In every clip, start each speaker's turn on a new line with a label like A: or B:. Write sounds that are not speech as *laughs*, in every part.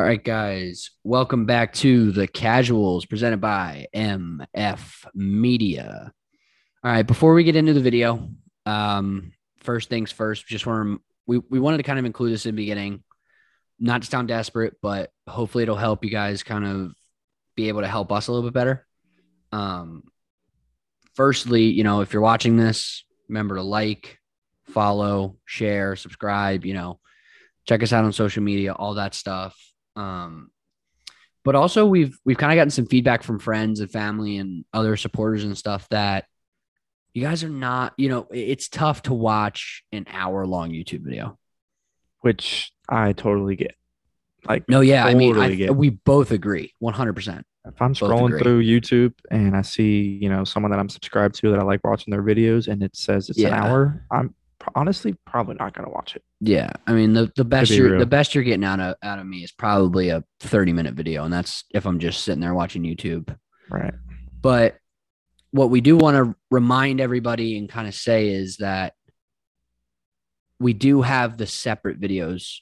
A: All right, guys, welcome back to the Casuals presented by MF Media. All right, before we get into the video, um, first things first, just want we, we wanted to kind of include this in the beginning, not to sound desperate, but hopefully it'll help you guys kind of be able to help us a little bit better. Um, firstly, you know, if you're watching this, remember to like, follow, share, subscribe, you know, check us out on social media, all that stuff. Um, but also we've we've kind of gotten some feedback from friends and family and other supporters and stuff that you guys are not, you know, it's tough to watch an hour long YouTube video.
B: which I totally get. Like,
A: No, yeah, I mean, I, we both agree, one hundred percent.
B: if I'm scrolling through YouTube and I see, you know, someone that I'm subscribed to that I like watching their videos and it says it's an hour, I'm honestly probably not going to watch it.
A: Yeah, I mean the the best
B: be
A: you're
B: real.
A: the best you're getting out of out of me is probably a thirty minute video, and that's if I'm just sitting there watching YouTube.
B: Right.
A: But what we do want to remind everybody and kind of say is that we do have the separate videos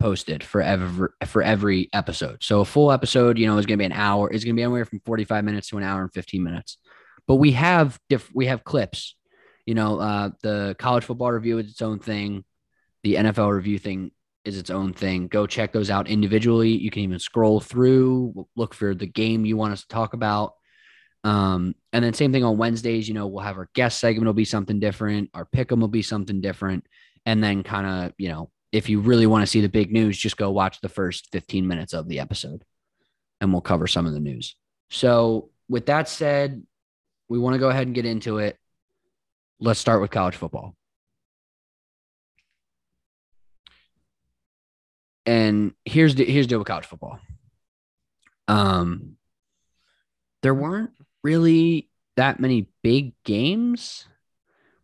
A: posted for every for every episode. So a full episode, you know, is going to be an hour. Is going to be anywhere from 45 minutes to an hour and 15 minutes. But we have diff- we have clips. You know, uh, the college football review is its own thing. The NFL review thing is its own thing. Go check those out individually. You can even scroll through, look for the game you want us to talk about. Um, and then same thing on Wednesdays, you know, we'll have our guest segment will be something different, our pick'em will be something different. And then kind of, you know, if you really want to see the big news, just go watch the first 15 minutes of the episode and we'll cover some of the news. So with that said, we want to go ahead and get into it. Let's start with college football. And here's the here's the deal with college football. Um, there weren't really that many big games.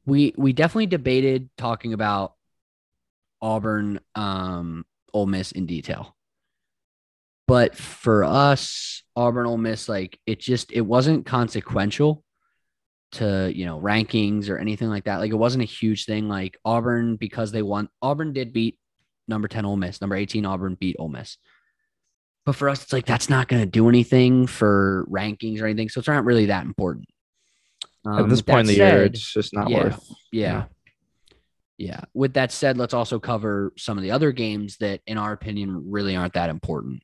A: We we definitely debated talking about Auburn, um, Ole Miss in detail. But for us, Auburn, Ole Miss, like it just it wasn't consequential to you know rankings or anything like that. Like it wasn't a huge thing. Like Auburn because they won. Auburn did beat number ten Ole Miss. Number eighteen Auburn beat Ole Miss. But for us, it's like that's not going to do anything for rankings or anything. So it's not really that important. Um,
B: At this point in the year, it's just not
A: yeah,
B: worth.
A: yeah. Yeah. With that said, let's also cover some of the other games that, in our opinion, really aren't that important.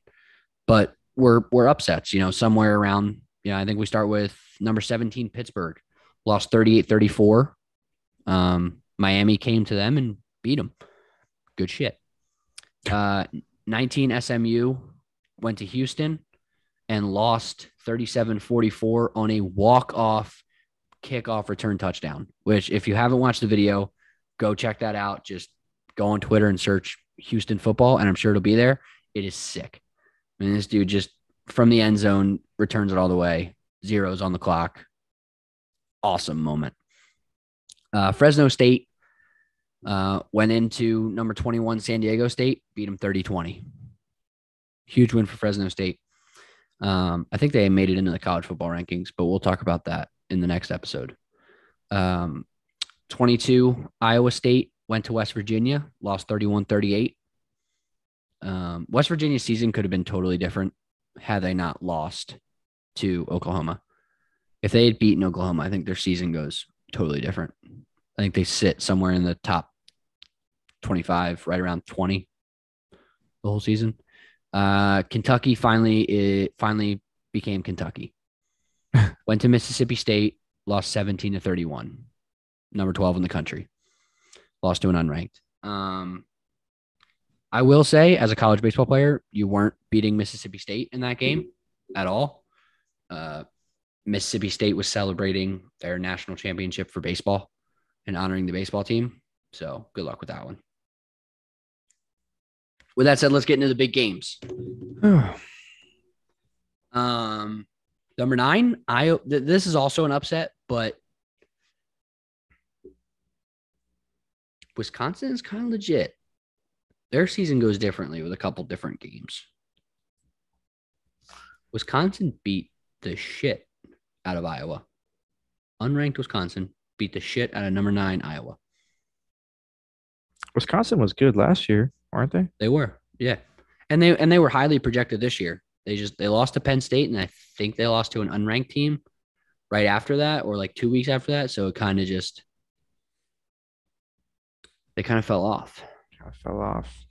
A: But we're we're upsets, you know, somewhere around, you know, I think we start with number 17, Pittsburgh, lost 38-34. Um, Miami came to them and beat them. Good shit. Uh 19 SMU went to Houston and lost 37-44 on a walk-off kickoff return touchdown, which if you haven't watched the video, go check that out. Just go on Twitter and search Houston football, and I'm sure it'll be there. It is sick. I mean, this dude just from the end zone returns it all the way, zeros on the clock. Awesome moment. Uh, Fresno State uh, went into number 21 San Diego State, beat them 30 20. Huge win for Fresno State. Um, I think they made it into the college football rankings, but we'll talk about that in the next episode. Um, 22, Iowa State went to West Virginia, lost 31 38. Um, West Virginia's season could have been totally different had they not lost to Oklahoma. If they had beaten Oklahoma, I think their season goes totally different. I think they sit somewhere in the top 25, right around 20 the whole season. Uh, Kentucky finally it finally became Kentucky. *laughs* Went to Mississippi State, lost 17 to 31. Number 12 in the country. Lost to an unranked. Um, I will say, as a college baseball player, you weren't beating Mississippi State in that game at all. Uh, Mississippi State was celebrating their national championship for baseball and honoring the baseball team. So good luck with that one. With that said, let's get into the big games. *sighs* Um, number nine, I th- this is also an upset, but Wisconsin is kind of legit. Their season goes differently with a couple different games. Wisconsin beat the shit out of Iowa. Unranked Wisconsin beat the shit out of number nine Iowa.
B: Wisconsin was good last year, weren't they?
A: They were, yeah. And they and they were highly projected this year. They just they lost to Penn State, and I think they lost to an unranked team right after that, or like two weeks after that. So it kind of just they kind of fell off.
B: Fell off.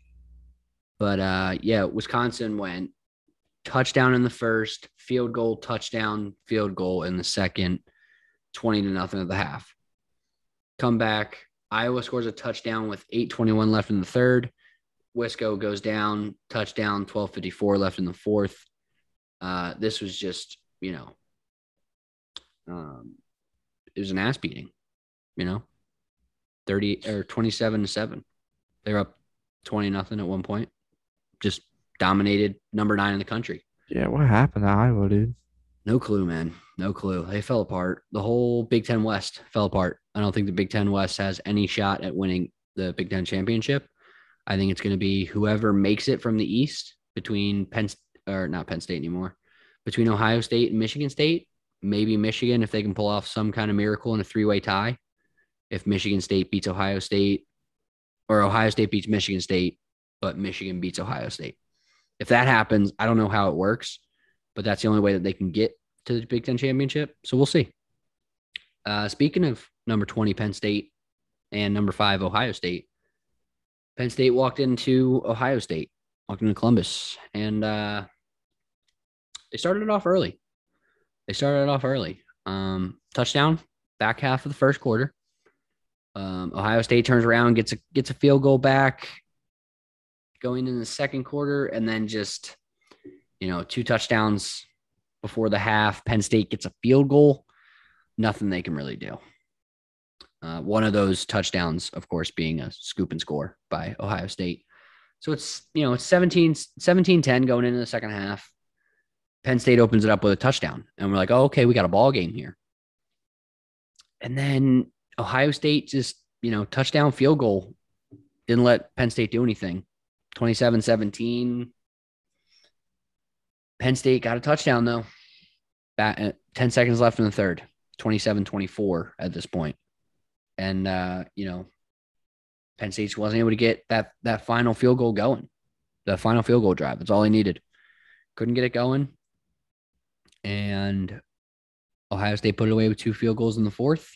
A: But uh, yeah, Wisconsin went touchdown in the first, field goal, touchdown, field goal in the second, 20 to nothing at the half. Come back. Iowa scores a touchdown with 821 left in the third. Wisco goes down, touchdown, 1254 left in the fourth. Uh, this was just, you know, um, it was an ass beating, you know, 30 or 27 to 7. They were up 20 nothing at one point. Just dominated number nine in the country.
B: Yeah, what happened to Iowa, dude?
A: No clue, man. No clue. They fell apart. The whole Big Ten West fell apart. I don't think the Big Ten West has any shot at winning the Big Ten championship. I think it's going to be whoever makes it from the East between Penn or not Penn State anymore, between Ohio State and Michigan State. Maybe Michigan if they can pull off some kind of miracle in a three way tie. If Michigan State beats Ohio State, or Ohio State beats Michigan State, but Michigan beats Ohio State. If that happens, I don't know how it works, but that's the only way that they can get to the Big Ten championship. So we'll see. Uh, speaking of number 20, Penn State, and number five, Ohio State, Penn State walked into Ohio State, walked into Columbus, and uh, they started it off early. They started it off early. Um, touchdown, back half of the first quarter. Um, Ohio State turns around, gets a gets a field goal back, going in the second quarter, and then just you know two touchdowns before the half. Penn State gets a field goal. Nothing they can really do. Uh, one of those touchdowns, of course, being a scoop and score by Ohio State. So it's, you know, it's 17, 17 10 going into the second half. Penn State opens it up with a touchdown. And we're like, oh, okay, we got a ball game here. And then Ohio State just, you know, touchdown field goal didn't let Penn State do anything. 27 17. Penn State got a touchdown, though. Back, uh, 10 seconds left in the third, 27 24 at this point and uh, you know, Penn State wasn't able to get that that final field goal going, the final field goal drive. That's all he needed. Couldn't get it going, and Ohio State put it away with two field goals in the fourth.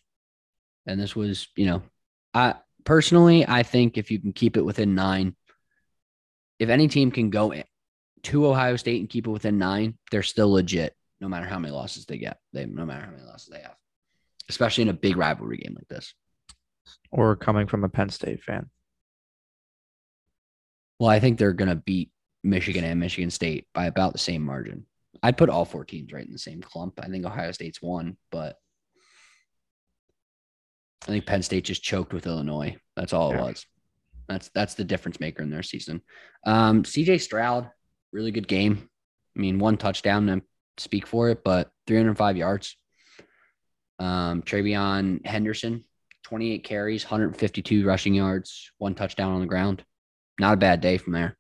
A: And this was, you know, I personally I think if you can keep it within nine, if any team can go to Ohio State and keep it within nine, they're still legit, no matter how many losses they get. They no matter how many losses they have, especially in a big rivalry game like this
B: or coming from a Penn State fan?
A: Well, I think they're going to beat Michigan and Michigan State by about the same margin. I'd put all four teams right in the same clump. I think Ohio State's won, but I think Penn State just choked with Illinois. That's all yeah. it was. That's that's the difference maker in their season. Um, CJ Stroud, really good game. I mean, one touchdown to speak for it, but 305 yards. Um, TreVeyon Henderson, 28 carries, 152 rushing yards, one touchdown on the ground. Not a bad day from there,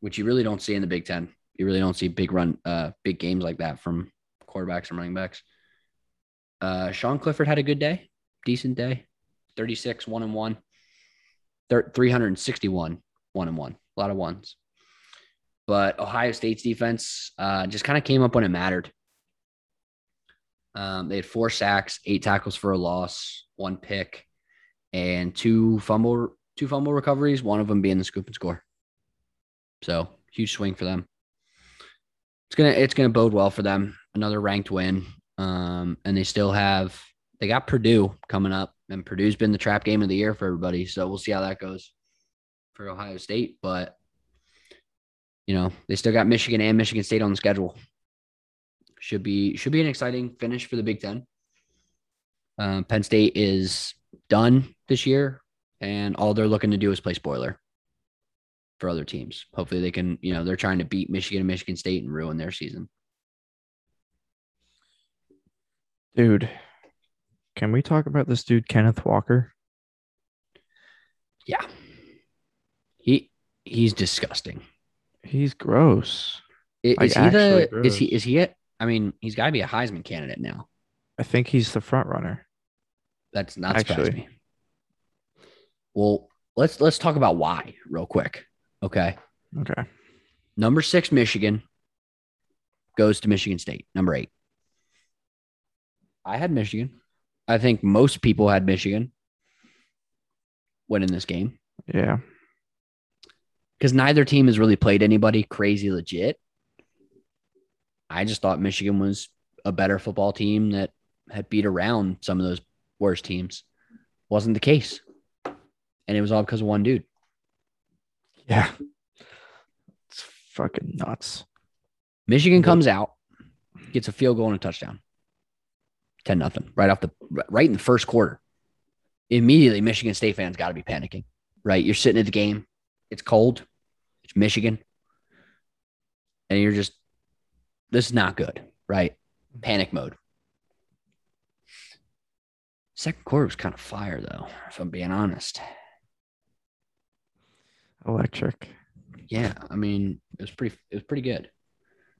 A: which you really don't see in the Big Ten. You really don't see big run, uh, big games like that from quarterbacks and running backs. Uh, Sean Clifford had a good day, decent day, 36, one and one, 361, one and one, a lot of ones. But Ohio State's defense uh, just kind of came up when it mattered. Um, they had four sacks, eight tackles for a loss, one pick, and two fumble two fumble recoveries. One of them being the scoop and score. So huge swing for them. It's gonna it's gonna bode well for them. Another ranked win. Um, and they still have they got Purdue coming up, and Purdue's been the trap game of the year for everybody. So we'll see how that goes for Ohio State. But you know, they still got Michigan and Michigan State on the schedule should be should be an exciting finish for the Big Ten. Um, Penn State is done this year, and all they're looking to do is play spoiler for other teams. Hopefully, they can. You know, they're trying to beat Michigan and Michigan State and ruin their season.
B: Dude, can we talk about this dude Kenneth Walker?
A: Yeah, he he's disgusting.
B: He's gross.
A: Is, like, is he the? Gross. Is he? Is he? I mean, he's got to be a Heisman candidate now.
B: I think he's the front runner.
A: That's not surprising me. Well, let's let's talk about why real quick. Okay.
B: Okay.
A: Number six, Michigan goes to Michigan State. Number eight. I had Michigan. I think most people had Michigan winning this game
B: Yeah.
A: because neither team has really played anybody crazy legit. I just thought Michigan was a better football team that had beat around some of those worst teams. Wasn't the case. And it was all because of one dude.
B: Yeah. It's fucking nuts.
A: Michigan comes out, gets a field goal and a touchdown. 10 nothing. Right off the right in the first quarter. Immediately, Michigan State fans got to be panicking. Right? You're sitting at the game. It's cold. It's Michigan. And you're just this is not good, right? Mm-hmm. Panic mode. Second quarter was kind of fire though, if I'm being honest.
B: Electric.
A: Yeah, I mean, it was pretty it was pretty good.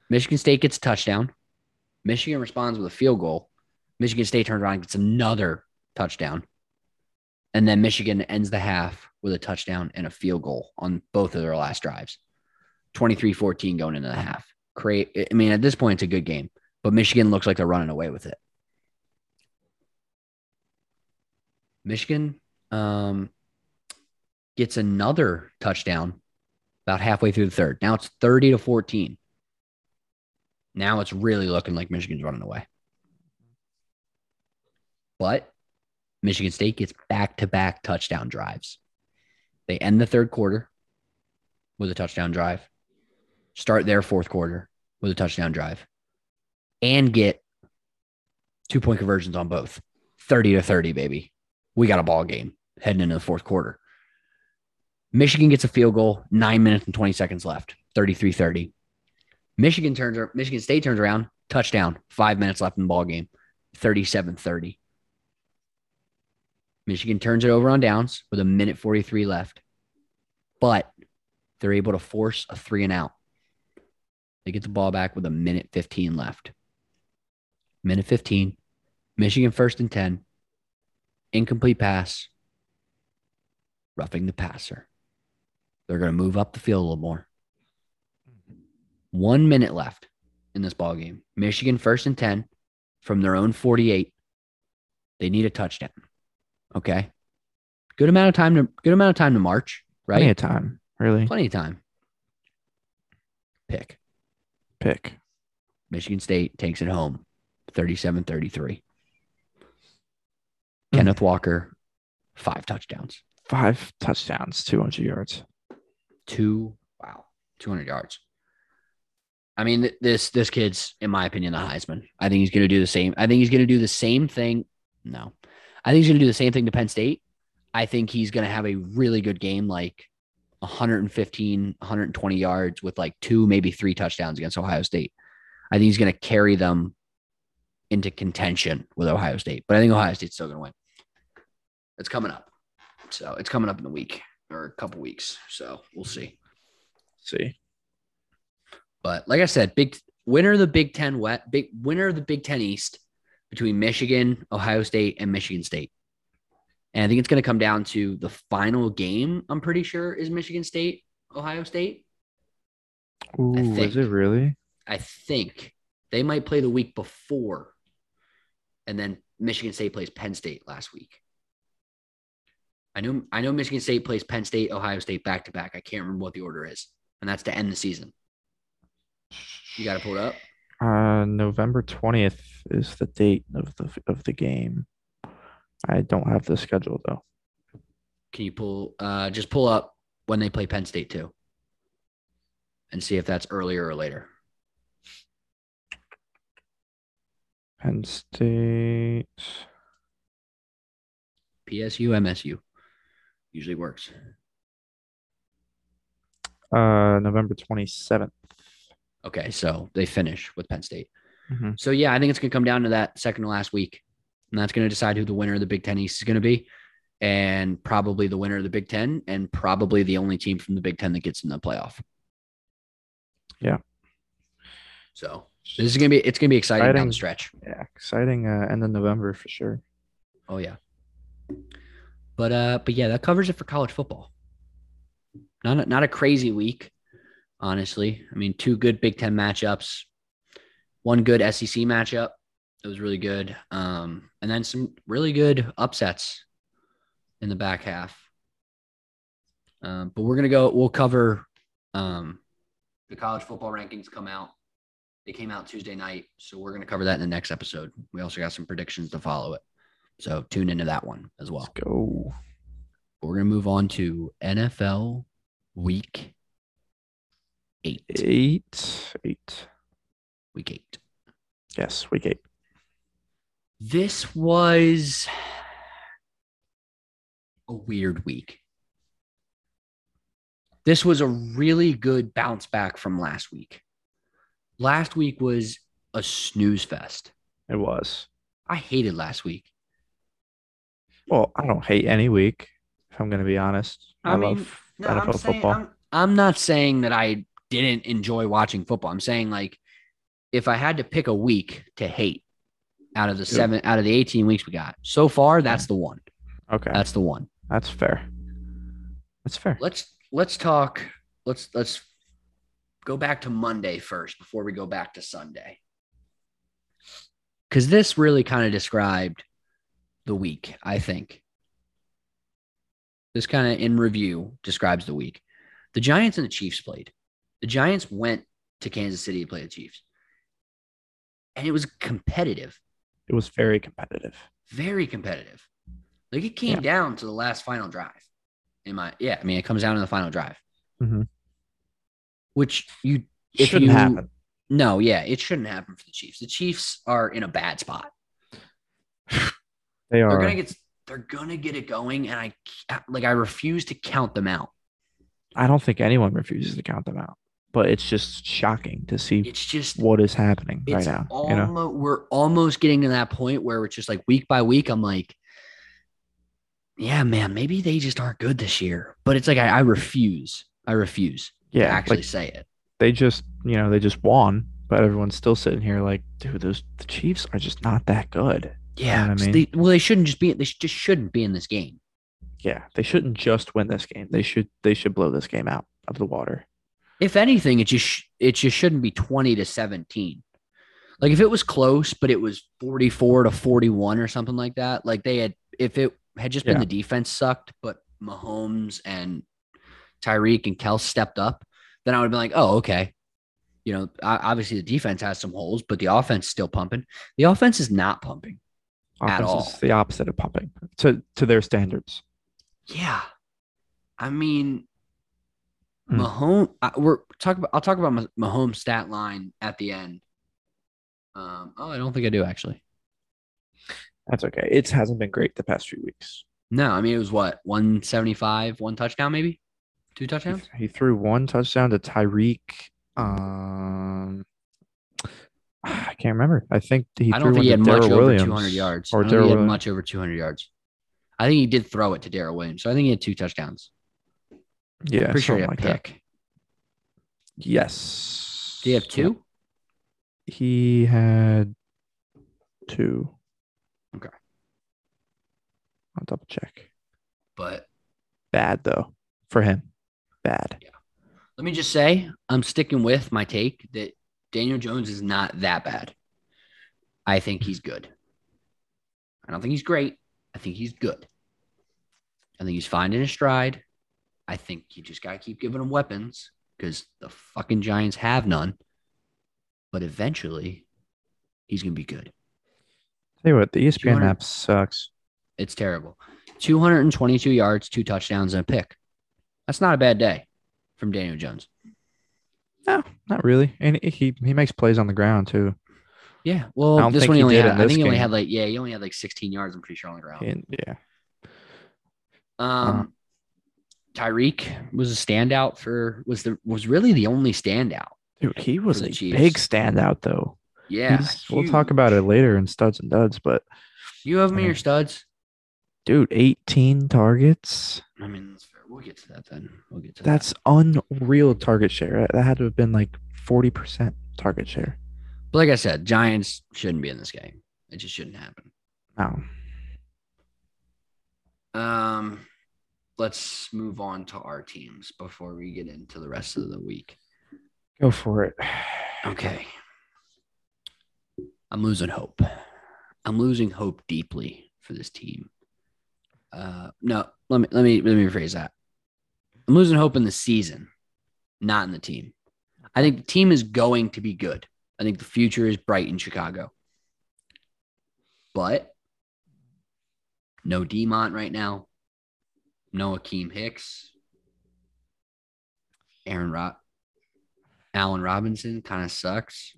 A: Michigan State gets a touchdown. Michigan responds with a field goal. Michigan State turns around gets another touchdown. And then Michigan ends the half with a touchdown and a field goal on both of their last drives. 23-14 going into the half. Great. I mean, at this point, it's a good game, but Michigan looks like they're running away with it. Michigan um, gets another touchdown about halfway through the third. Now it's 30 to 14. Now it's really looking like Michigan's running away. But Michigan State gets back to back touchdown drives. They end the third quarter with a touchdown drive, start their fourth quarter with a touchdown drive, and get two point conversions on both 30 to 30, baby. We got a ball game heading into the fourth quarter. Michigan gets a field goal, nine minutes and 20 seconds left, 33 30. Michigan turns Michigan State turns around, touchdown, five minutes left in the ball game, 37 30. Michigan turns it over on downs with a minute 43 left, but they're able to force a three and out. They get the ball back with a minute 15 left. Minute 15, Michigan first and 10, incomplete pass, roughing the passer. They're going to move up the field a little more. One minute left in this ball game. Michigan first and 10 from their own 48. They need a touchdown. Okay. Good amount of time to good amount of time to march, right?
B: Plenty of time. Really.
A: Plenty of time. Pick.
B: Pick.
A: Michigan State takes it home 37 33. Hmm. Kenneth Walker, five touchdowns,
B: Five touchdowns, 200 yards.
A: two, wow, 200 yards. I mean, this this kid's, in my opinion, the Heisman. I think he's going to do the same. I think he's going to do the same thing. No, I think he's going to do the same thing to Penn State. I think he's going to have a really good game, like 115, 120 yards with like two, maybe three touchdowns against Ohio State. I think he's going to carry them into contention with Ohio State, but I think Ohio State's still going to win. It's coming up. So it's coming up in a week or a couple weeks. So we'll see.
B: see.
A: But like I said, big winner of the Big Ten West, big winner of the Big Ten East between Michigan, Ohio State, and Michigan State. And I think it's going to come down to the final game. I'm pretty sure is Michigan State, Ohio State.
B: Ooh,
A: think.
B: is it really?
A: I think they might play the week before, and then Michigan State plays Penn State last week. I know I know Michigan State plays Penn State, Ohio State back to back. I can't remember what the order is, and that's to end the season. You got to pull it up.
B: Uh, November 20th is the date of the of the game. I don't have the schedule though.
A: Can you pull? Uh, just pull up when they play Penn State too, and see if that's earlier or later.
B: Penn State.
A: PSU, MSU usually works.
B: Uh, November 27th.
A: Okay, so they finish with Penn State.
B: Mhm.
A: So yeah, I think it's going to come down to that second to last week, and that's going to decide who the winner of the Big Ten East is going to be, and probably the winner of the Big Ten, and probably the only team from the Big Ten that gets in the playoff.
B: Yeah.
A: So this is gonna be it's gonna be exciting, down
B: Exciting.
A: the stretch.
B: Yeah, exciting uh, end of November for sure.
A: Oh yeah. But uh, but yeah, that covers it for college football. Not a, not a crazy week. honestly. I mean, two good Big Ten matchups, one good SEC matchup. It was really good. Um, and then some really good upsets in the back half. Um, but we're gonna go. We'll cover um, the college football rankings come out. They came out Tuesday night, so we're gonna cover that in the next episode. We also got some predictions to follow it, so tune into that one as well.
B: Let's go.
A: We're gonna move on to NFL Week Eight.
B: Eight. Eight.
A: Week Eight.
B: Yes, week eight.
A: This was a weird week. This was a really good bounce back from last week. Last week was a snooze fest.
B: It was.
A: I hated last week.
B: Well, I don't hate any week, if I'm going to be honest. I,
A: mean,
B: love
A: no,
B: NFL
A: I'm saying,
B: football.
A: I'm, I'm not saying that I didn't enjoy watching football. I'm saying like if I had to pick a week to hate out of the seven out of the 18 weeks we got so far, that's the one.
B: okay.
A: That's the one.
B: That's fair. That's fair.
A: Let's let's talk. Let's let's go back to Monday first before we go back to Sunday. Because this really kind of described the week, I think. This kind of in review describes the week. The Giants and the Chiefs played. The Giants went to Kansas City to play the Chiefs. And it was competitive,
B: It was very competitive.
A: very competitive. Like it came
B: Yeah.
A: down to the last final drive. In my yeah, I mean it comes down to the final drive.
B: Mhm.
A: Which you
B: Shouldn't
A: you-
B: happen.
A: No, yeah, it shouldn't happen for the Chiefs. The Chiefs are in a bad spot.
B: They are.
A: They're gonna get they're gonna get it going, and I like I refuse to count them out.
B: I don't think anyone refuses to count them out, but it's just shocking to see
A: It's just
B: what is happening right now.
A: almost
B: you know,
A: we're almost getting to that point where it's just like week by week. I'm like, yeah, man, maybe they just aren't good this year. But it's like I, I refuse. I refuse to
B: yeah,
A: actually
B: like
A: say it.
B: they just, you know, they just won, but everyone's still sitting here like, dude, those the Chiefs are just not that good.
A: Yeah,
B: what I mean?
A: they, well, they shouldn't just be. They just shouldn't be in this game.
B: Yeah, they shouldn't just win this game. They should they should blow this game out of the water.
A: If anything, it just sh- it just shouldn't be twenty to seventeen. Like if it was close, but it was forty four to forty one or something like that. Like they had, if it had just been
B: Yeah.
A: the defense sucked, but Mahomes and Tyreek and Kel stepped up, then I would have been like, oh, okay. You know, obviously the defense has some holes, but the offense is still pumping. The offense is not pumping. At
B: Offense
A: all.
B: is the opposite of pumping to to their standards.
A: Yeah, I mean,
B: Hmm.
A: Mahomes. I, we're talk about. I'll talk about Mah- Mahomes' stat line at the end. Um. Oh, I don't think I do actually.
B: That's okay. It hasn't been great the past few weeks.
A: No, I mean it was what one seventy five, one touchdown, maybe two touchdowns.
B: he threw one touchdown to Tyreek. Um, I can't remember. I think he
A: I
B: threw
A: don't think he
B: to
A: had much over two hundred yards.
B: or
A: I don't think he had
B: Williams.
A: much over two hundred yards. I think he did throw it to Darrel Williams, so I think he had two touchdowns.
B: Yeah, I'm
A: Pretty sure had a
B: like that.
A: pick.
B: Yes.
A: Do you have two?
B: He had two.
A: Okay.
B: I'll double check.
A: But
B: Bad though for him. Bad. Yeah.
A: let me just say, I'm sticking with my take that Daniel Jones is not that bad. I think he's good. I don't think he's great. I think he's good. I think he's finding his stride. I think you just got to keep giving them weapons because the fucking Giants have none. But eventually, he's going to be good.
B: Tell you what, the ESPN app sucks.
A: It's terrible. 222 yards, two touchdowns, and a pick. That's not a bad day from Daniel Jones.
B: No, not really. And he he makes plays on the ground too.
A: Yeah. Well, this one he only had. I think he only
B: game.
A: had like yeah, he only had like 16 yards. I'm pretty sure on the ground.
B: And yeah.
A: Um, Tyreek was a standout for was the was really the only standout.
B: Dude, he was a
A: Chiefs.
B: big standout though.
A: Yeah,
B: we'll talk about it later in studs and duds, but
A: You have me your studs.
B: dude, 18 targets.
A: I mean, that's fair. We'll get to that then. We'll get to
B: That's unreal target share. That had to have been like 40% target share.
A: But like I said, Giants shouldn't be in this game. It just shouldn't happen.
B: No.
A: Um, let's move on to our teams before we get into the rest of the week.
B: Go for it.
A: Okay. I'm losing hope. I'm losing hope deeply for this team. Uh, no, let me let me let me rephrase that. I'm losing hope in the season, not in the team. I think the team is going to be good. I think the future is bright in Chicago. But no Demont right now. No Akiem Hicks. Aaron Rod. Allen Robinson kind of sucks.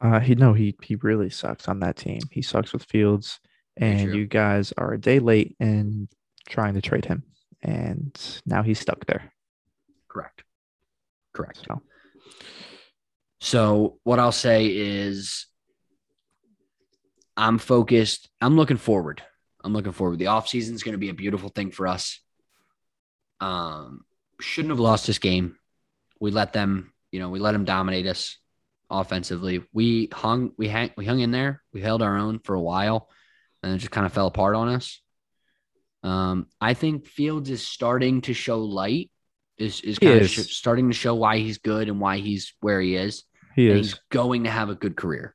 B: Uh, he no, he he really sucks on that team. He sucks with Fields, and you guys are a day late in trying to trade him, and now he's stuck there.
A: Correct. Correct.
B: So
A: So what I'll say is I'm focused. I'm looking forward. I'm looking forward. The offseason is going to be a beautiful thing for us. Um, shouldn't have lost this game. We let them, you know, we let them dominate us offensively. We hung, we hang, we hung in there. We held our own for a while, and it just kind of fell apart on us. Um, I think Fields is starting to show light. Is is
B: He
A: kind of
B: is.
A: sh- starting to show why he's good and why he's where he is
B: he is.
A: he's going to have a good career.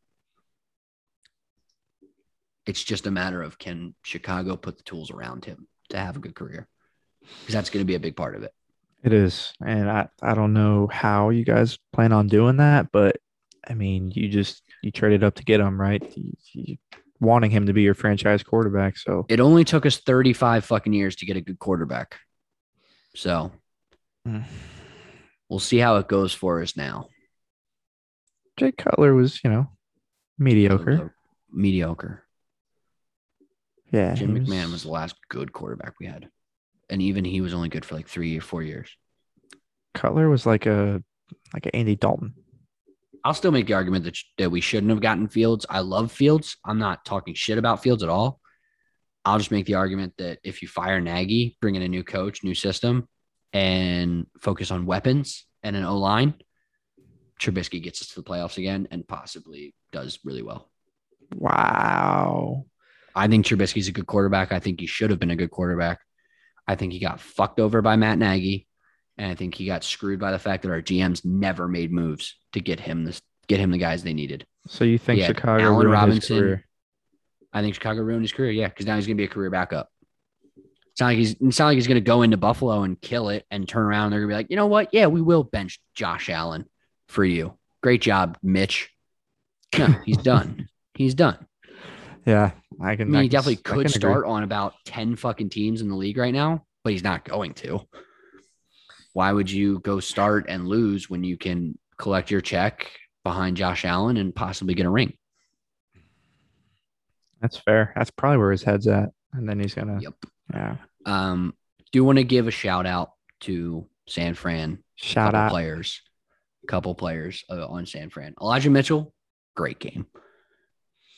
A: It's just a matter of can Chicago put the tools around him to have a good career? Because that's going to be a big part of it.
B: It is, and I I don't know how you guys plan on doing that, but I mean, you just you traded up to get him, right? You, you wanting him to be your franchise quarterback, so
A: It only took us 35 fucking years to get a good quarterback. So
B: Mm.
A: we'll see how it goes for us now.
B: Jay Cutler was, you know, mediocre.
A: Mediocre.
B: Yeah,
A: Jim
B: he
A: McMahon was the last good quarterback we had. And even he was only good for like three or four years.
B: Cutler was like a like a Andy Dalton.
A: I'll still make the argument that, that we shouldn't have gotten Fields. I love Fields. I'm not talking shit about Fields at all. I'll just make the argument that if you fire Nagy, bring in a new coach, new system, and focus on weapons and an O line, Trubisky gets us to the playoffs again and possibly does really well.
B: Wow.
A: I think Trubisky's a good quarterback. I think he should have been a good quarterback. I think he got fucked over by Matt Nagy, and I think he got screwed by the fact that our GMs never made moves to get him this get him the guys they needed.
B: So you think Chicago
A: Allen
B: ruined
A: Robinson.
B: his career?
A: I think Chicago ruined his career. Yeah, because now he's going to be a career backup. It's not like he's it's not like he's going to go into Buffalo and kill it and turn around. And they're going to be like, you know what? Yeah, we will bench Josh Allen for you. Great job, Mitch. No, he's *laughs* done. He's done.
B: Yeah, I
A: I mean,
B: I
A: he
B: can
A: definitely could
B: can agree.
A: start on about ten fucking teams in the league right now, but he's not going to. Why would you go start and lose when you can collect your check behind Josh Allen and possibly get a ring?
B: That's fair. That's probably where his head's at, and then he's gonna.
A: Yep.
B: Yeah.
A: Um, do you want to give a shout out to San Fran
B: Shout out.
A: players, couple players uh, on San Fran. Elijah Mitchell, great game.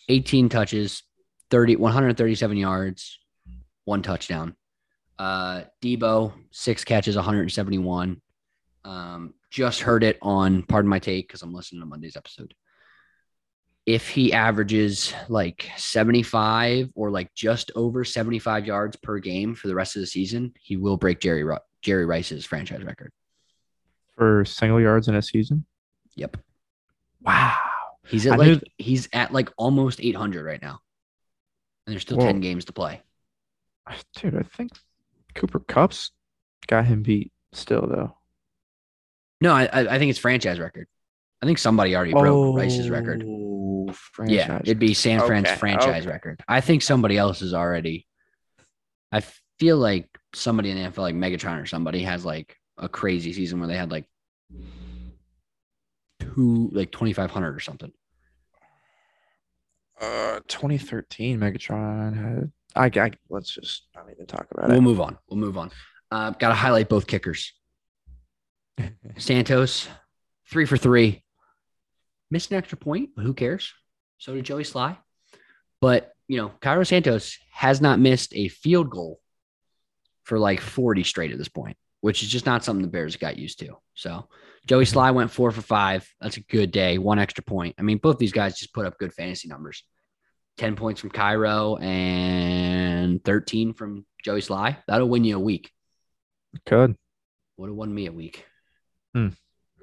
A: 18 touches, 30, 137 yards, one touchdown. Uh, Debo, six catches, 171. Um, just heard it on Pardon My Take because I'm listening to Monday's episode. If he averages like 75 or like just over 75 yards per game for the rest of the season, he will break Jerry Jerry Rice's franchise record.
B: for single yards in a season.
A: Yep.
B: Wow.
A: He's at
B: I
A: like
B: knew-
A: he's at like almost 800 right now. And there's still
B: Whoa.
A: 10 games to play.
B: Dude, I think Cooper Kupp's got him beat still though.
A: No, I I think it's franchise record. I think somebody already broke oh, Rice's record.
B: Oh,
A: Yeah, it'd be San Fran's
B: Okay,
A: franchise
B: okay.
A: record. I think somebody else is already. I feel like somebody in the NFL, like Megatron or somebody, has like a crazy season where they had like two, like 2,500 or something.
B: Uh, 2013 Megatron had. I, I let's just not even talk about it.
A: We'll move on. We'll move on. Uh, Got to highlight both kickers. *laughs* Santos, three for three. Missed an extra point, but who cares? So did Joey Slye. But, you know, Cairo Santos has not missed a field goal for like 40 straight at this point, which is just not something the Bears got used to. So Joey Slye went four for five. That's a good day. One extra point. I mean, both these guys just put up good fantasy numbers 10 points from Cairo and 13 from Joey Slye. That'll win you a week.
B: Could.
A: Would have won me a week. Hmm.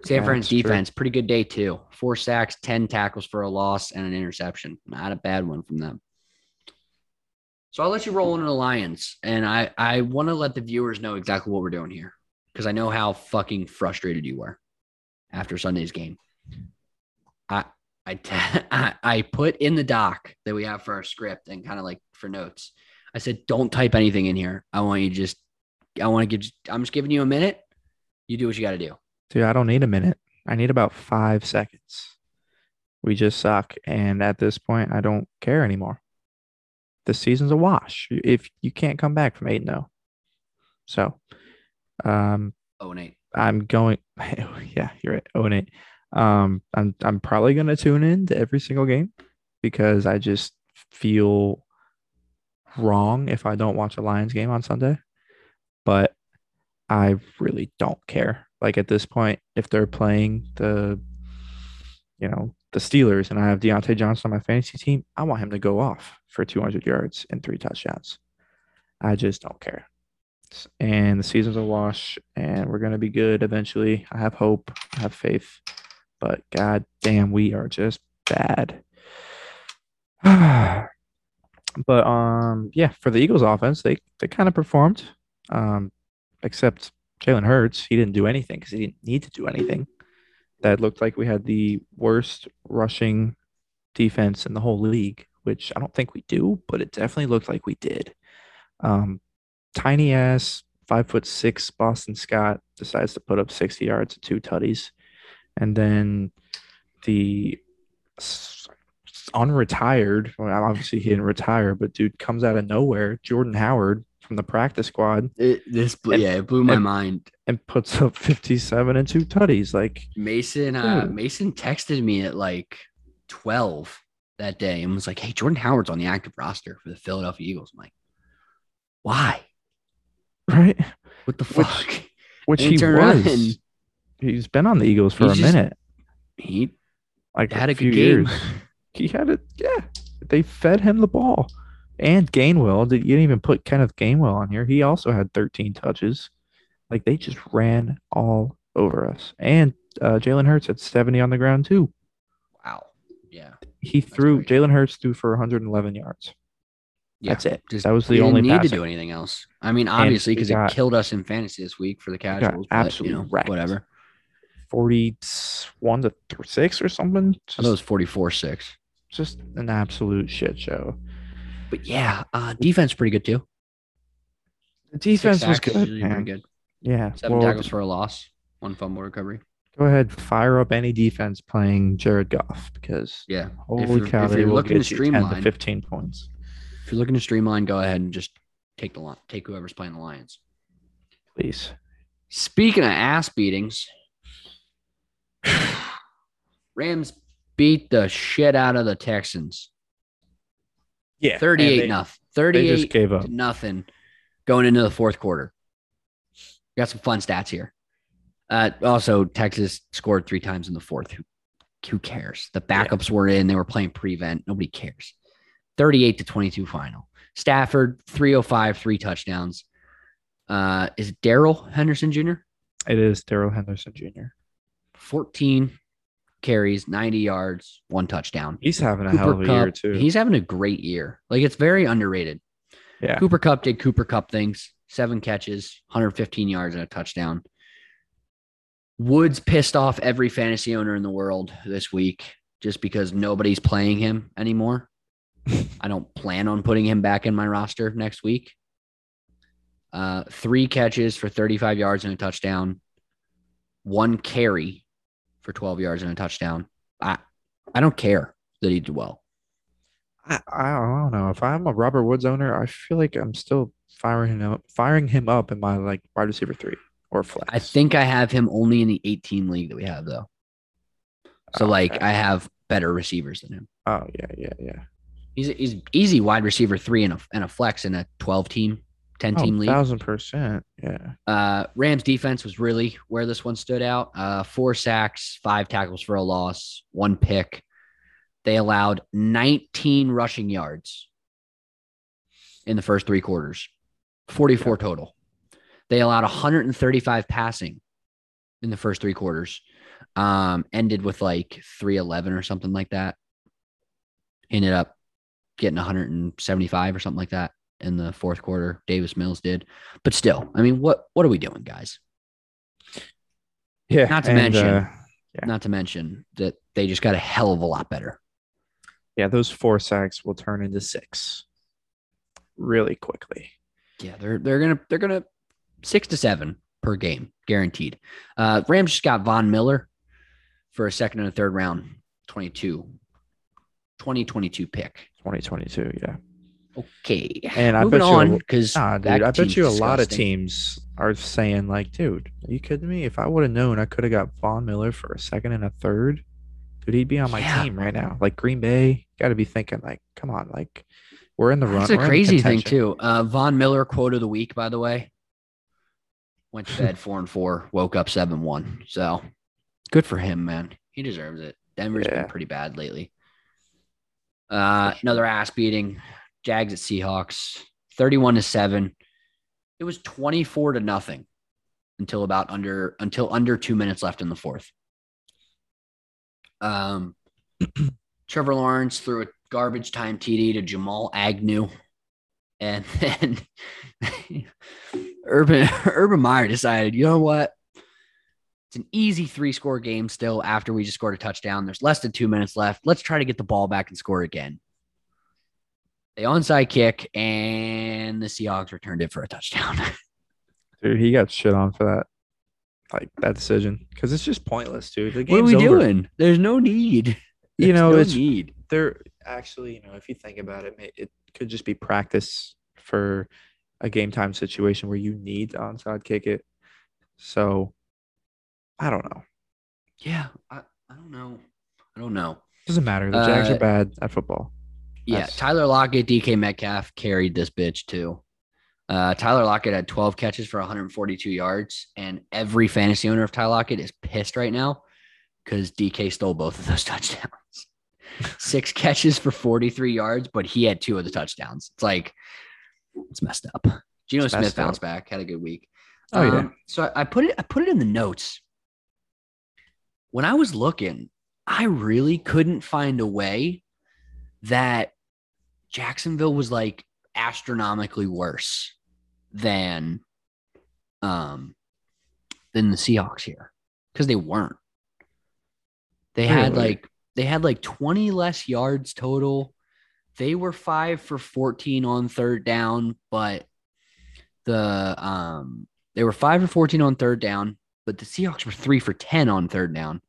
A: San
B: Yeah,
A: Fran's
B: it's true.
A: defense, pretty good day too. Four sacks, 10 tackles for a loss, and an interception. Not a bad one from them. So I'll let you roll into the Lions. And I, I want to let the viewers know exactly what we're doing here because I know how fucking frustrated you were after Sunday's game. I, I, t- *laughs* I, I put in the doc that we have for our script and kind of like for notes. I said, don't type anything in here. I want you just, I want to give, I'm just giving you a minute. You do what you got to do.
B: Dude, I don't need a minute. I need about five seconds. We just suck. And at this point, I don't care anymore. The season's a wash if you can't come back from 8 0. So, um,
A: Oh, and eight.
B: I'm going. *laughs* Yeah, you're right. Oh, and eight. Um, I'm I'm probably gonna tune in to every single game because I just feel wrong if I don't watch a Lions game on Sunday. But I really don't care. Like at this point, if they're playing the, you know, the Steelers and I have Diontae Johnson on my fantasy team, I want him to go off for 200 yards and three touchdowns. I just don't care and the season's a wash and we're going to be good eventually. I have hope, I have faith, but god damn, we are just bad. *sighs* but um yeah, for the Eagles offense, they they kind of performed. Um except Jalen Hurts, he didn't do anything cuz he didn't need to do anything. That looked like we had the worst rushing defense in the whole league, which I don't think we do, but it definitely looked like we did. Um tiny ass five foot six Boston Scott decides to put up 60 yards and two tutties. And then the unretired, well, obviously he didn't retire, but dude comes out of nowhere, Jordan Howard from the practice squad,
A: It, this, blew,
B: And-
A: yeah, it blew my
B: and-
A: mind.
B: and puts up 57 and two tutties. Like,
A: Mason, uh, Mason texted me at like 12 that day and was like, Hey, Jordan Howard's on the active roster for the Philadelphia Eagles. I'm like, why?
B: right?
A: What the fuck?
B: Which
A: And
B: he was. He's been on the Eagles for
A: He's
B: a
A: just-
B: minute,
A: he
B: like
A: had
B: a few years. He had it. Yeah, they fed him the ball. And Gainwell, did you didn't even put Kenneth Gainwell on here? He also had 13 touches. Like they just ran all over us. And uh, Jalen Hurts had 70 on the ground too.
A: Wow. Yeah.
B: He threw. Jalen Hurts threw for 111 yards.
A: Yeah.
B: That's it.
A: Just
B: That was the
A: didn't
B: only
A: need to do anything else. I mean, obviously, because it killed us in fantasy this week for the casuals. but,
B: absolutely
A: you know,
B: wrecked.
A: whatever.
B: 41 to 6 or something.
A: I thought it was 44 6.
B: just an absolute shit show.
A: But yeah, uh, defense pretty good too.
B: The defense was good.
A: pretty good.
B: Yeah.
A: Seven
B: well,
A: tackles for a loss, one fumble recovery.
B: Go ahead, fire up any defense playing Jared Goff because
A: Yeah.
B: holy
A: you're-
B: cow,
A: if
B: they
A: you're
B: will
A: looking to
B: get 10 to
A: streamline-
B: 15 points.
A: If you're looking to streamline, go ahead and just take the line, take whoever's playing the Lions.
B: Please.
A: Speaking of ass beatings, *sighs* Rams beat the shit out of the Texans.
B: Yeah.
A: 38 nothing.
B: They
A: 38
B: just gave up.
A: nothing going into the fourth quarter. Got some fun stats here. Uh, also, Texas scored three times in the fourth. Who, who cares? The backups were in. They were playing prevent. Nobody cares. 38 to 22 final. Stafford, 305, three touchdowns. Uh, is it Darrell Henderson Jr.?
B: It is Darrell Henderson Jr.
A: 14 carries, 90 yards, one touchdown.
B: He's having a hell of a year too.
A: he's having a great year. Like it's very underrated.
B: yeah.
A: Cooper Kupp did Cooper Kupp things, seven catches, 115 yards, and a touchdown. Woods pissed off every fantasy owner in the world this week just because nobody's playing him anymore. *laughs* I don't plan on putting him back in my roster next week. Uh, three catches for 35 yards and a touchdown, one carry for 12 yards and a touchdown. I, I don't care that he did well.
B: I, I don't know. If I'm a Robert Woods owner, I feel like I'm still firing him up, firing him up in my like wide receiver three or flex.
A: I think I have him only in the 18 league that we have though. So oh, like
B: Okay.
A: I have better receivers than him.
B: Oh yeah, yeah, yeah.
A: He's he's easy wide receiver three and a and a flex in a 12 team, 10
B: Oh,
A: team league.
B: thousand percent. Yeah.
A: Uh, Rams defense was really where this one stood out. Uh, four sacks, five tackles for a loss, one pick. They allowed 19 rushing yards in the first three quarters, 44 total. They allowed 135 passing in the first three quarters. Um, ended with like 311 or something like that. Ended up getting 175 or something like that in the fourth quarter. Davis Mills did. But still, I mean, what what are we doing, guys?
B: Yeah.
A: Not to
B: and,
A: mention,
B: uh, Yeah.
A: not to mention that they just got a hell of a lot better.
B: yeah, those four sacks will turn into six really quickly.
A: Yeah, they're they're gonna they're gonna six to seven per game, guaranteed. Uh Rams just got Von Miller for a second and a third round 22 2022 pick.
B: 2022. Yeah.
A: Okay.
B: And I
A: Moving
B: bet
A: on because
B: Nah, dude. I bet you a lot of teams are saying, like, dude, are you kidding me? If I would have known I could have got Von Miller for a second and a third, dude, he'd be on my
A: Yeah.
B: team right now. Like Green Bay, got to be thinking, like, come on, like, we're in the run.
A: That's a crazy thing too. Uh Von Miller quote of the week, by the way. Went to bed *laughs* four and four, woke up seven one. So good for him, man. He deserves it. Denver's
B: Yeah.
A: been pretty bad lately. Uh another ass beating. Jags at Seahawks, 31 to 7. It was 24 to nothing until about under until under two minutes left in the fourth. Um *clears throat* Trevor Lawrence threw a garbage time TD to Jamal Agnew. And *laughs* then Urban Urban Meyer decided, you know what? It's an easy three score game still after we just scored a touchdown. There's less than two minutes left. Let's try to get the ball back and score again. They onside kick, and the Seahawks returned it for a touchdown. *laughs*
B: Dude, he got shit on for that, like that decision, because it's just pointless, dude. The
A: what are we
B: over.
A: doing? There's no need.
B: You
A: There's
B: know,
A: no
B: it's
A: need.
B: there. Actually, you know, if you think about it, it could just be practice for a game time situation where you need to onside kick it. So, I don't know.
A: Yeah, I, I don't know. I don't know.
B: Doesn't matter. The Jags
A: Uh,
B: are bad at football.
A: Yeah,
B: That's-
A: Tyler Lockett, DK Metcalf carried this bitch too. Uh, Tyler Lockett had 12 catches for 142 yards, and every fantasy owner of Tyler Lockett is pissed right now because DK stole both of those *laughs* touchdowns. Six catches for 43 yards, but he had two of the touchdowns. It's like it's messed up. Geno
B: It's
A: Smith
B: messed up.
A: bounced back, had a good week.
B: Oh, yeah.
A: Um, So I, I put it I put it in the notes. When I was looking, I really couldn't find a way that Jacksonville was like astronomically worse than um than the Seahawks here because they weren't. They had like they had like 20 less yards total. They were 5 for 14 on third down, but the um they were 5 for 14 on third down, but the Seahawks were 3 for 10 on third down.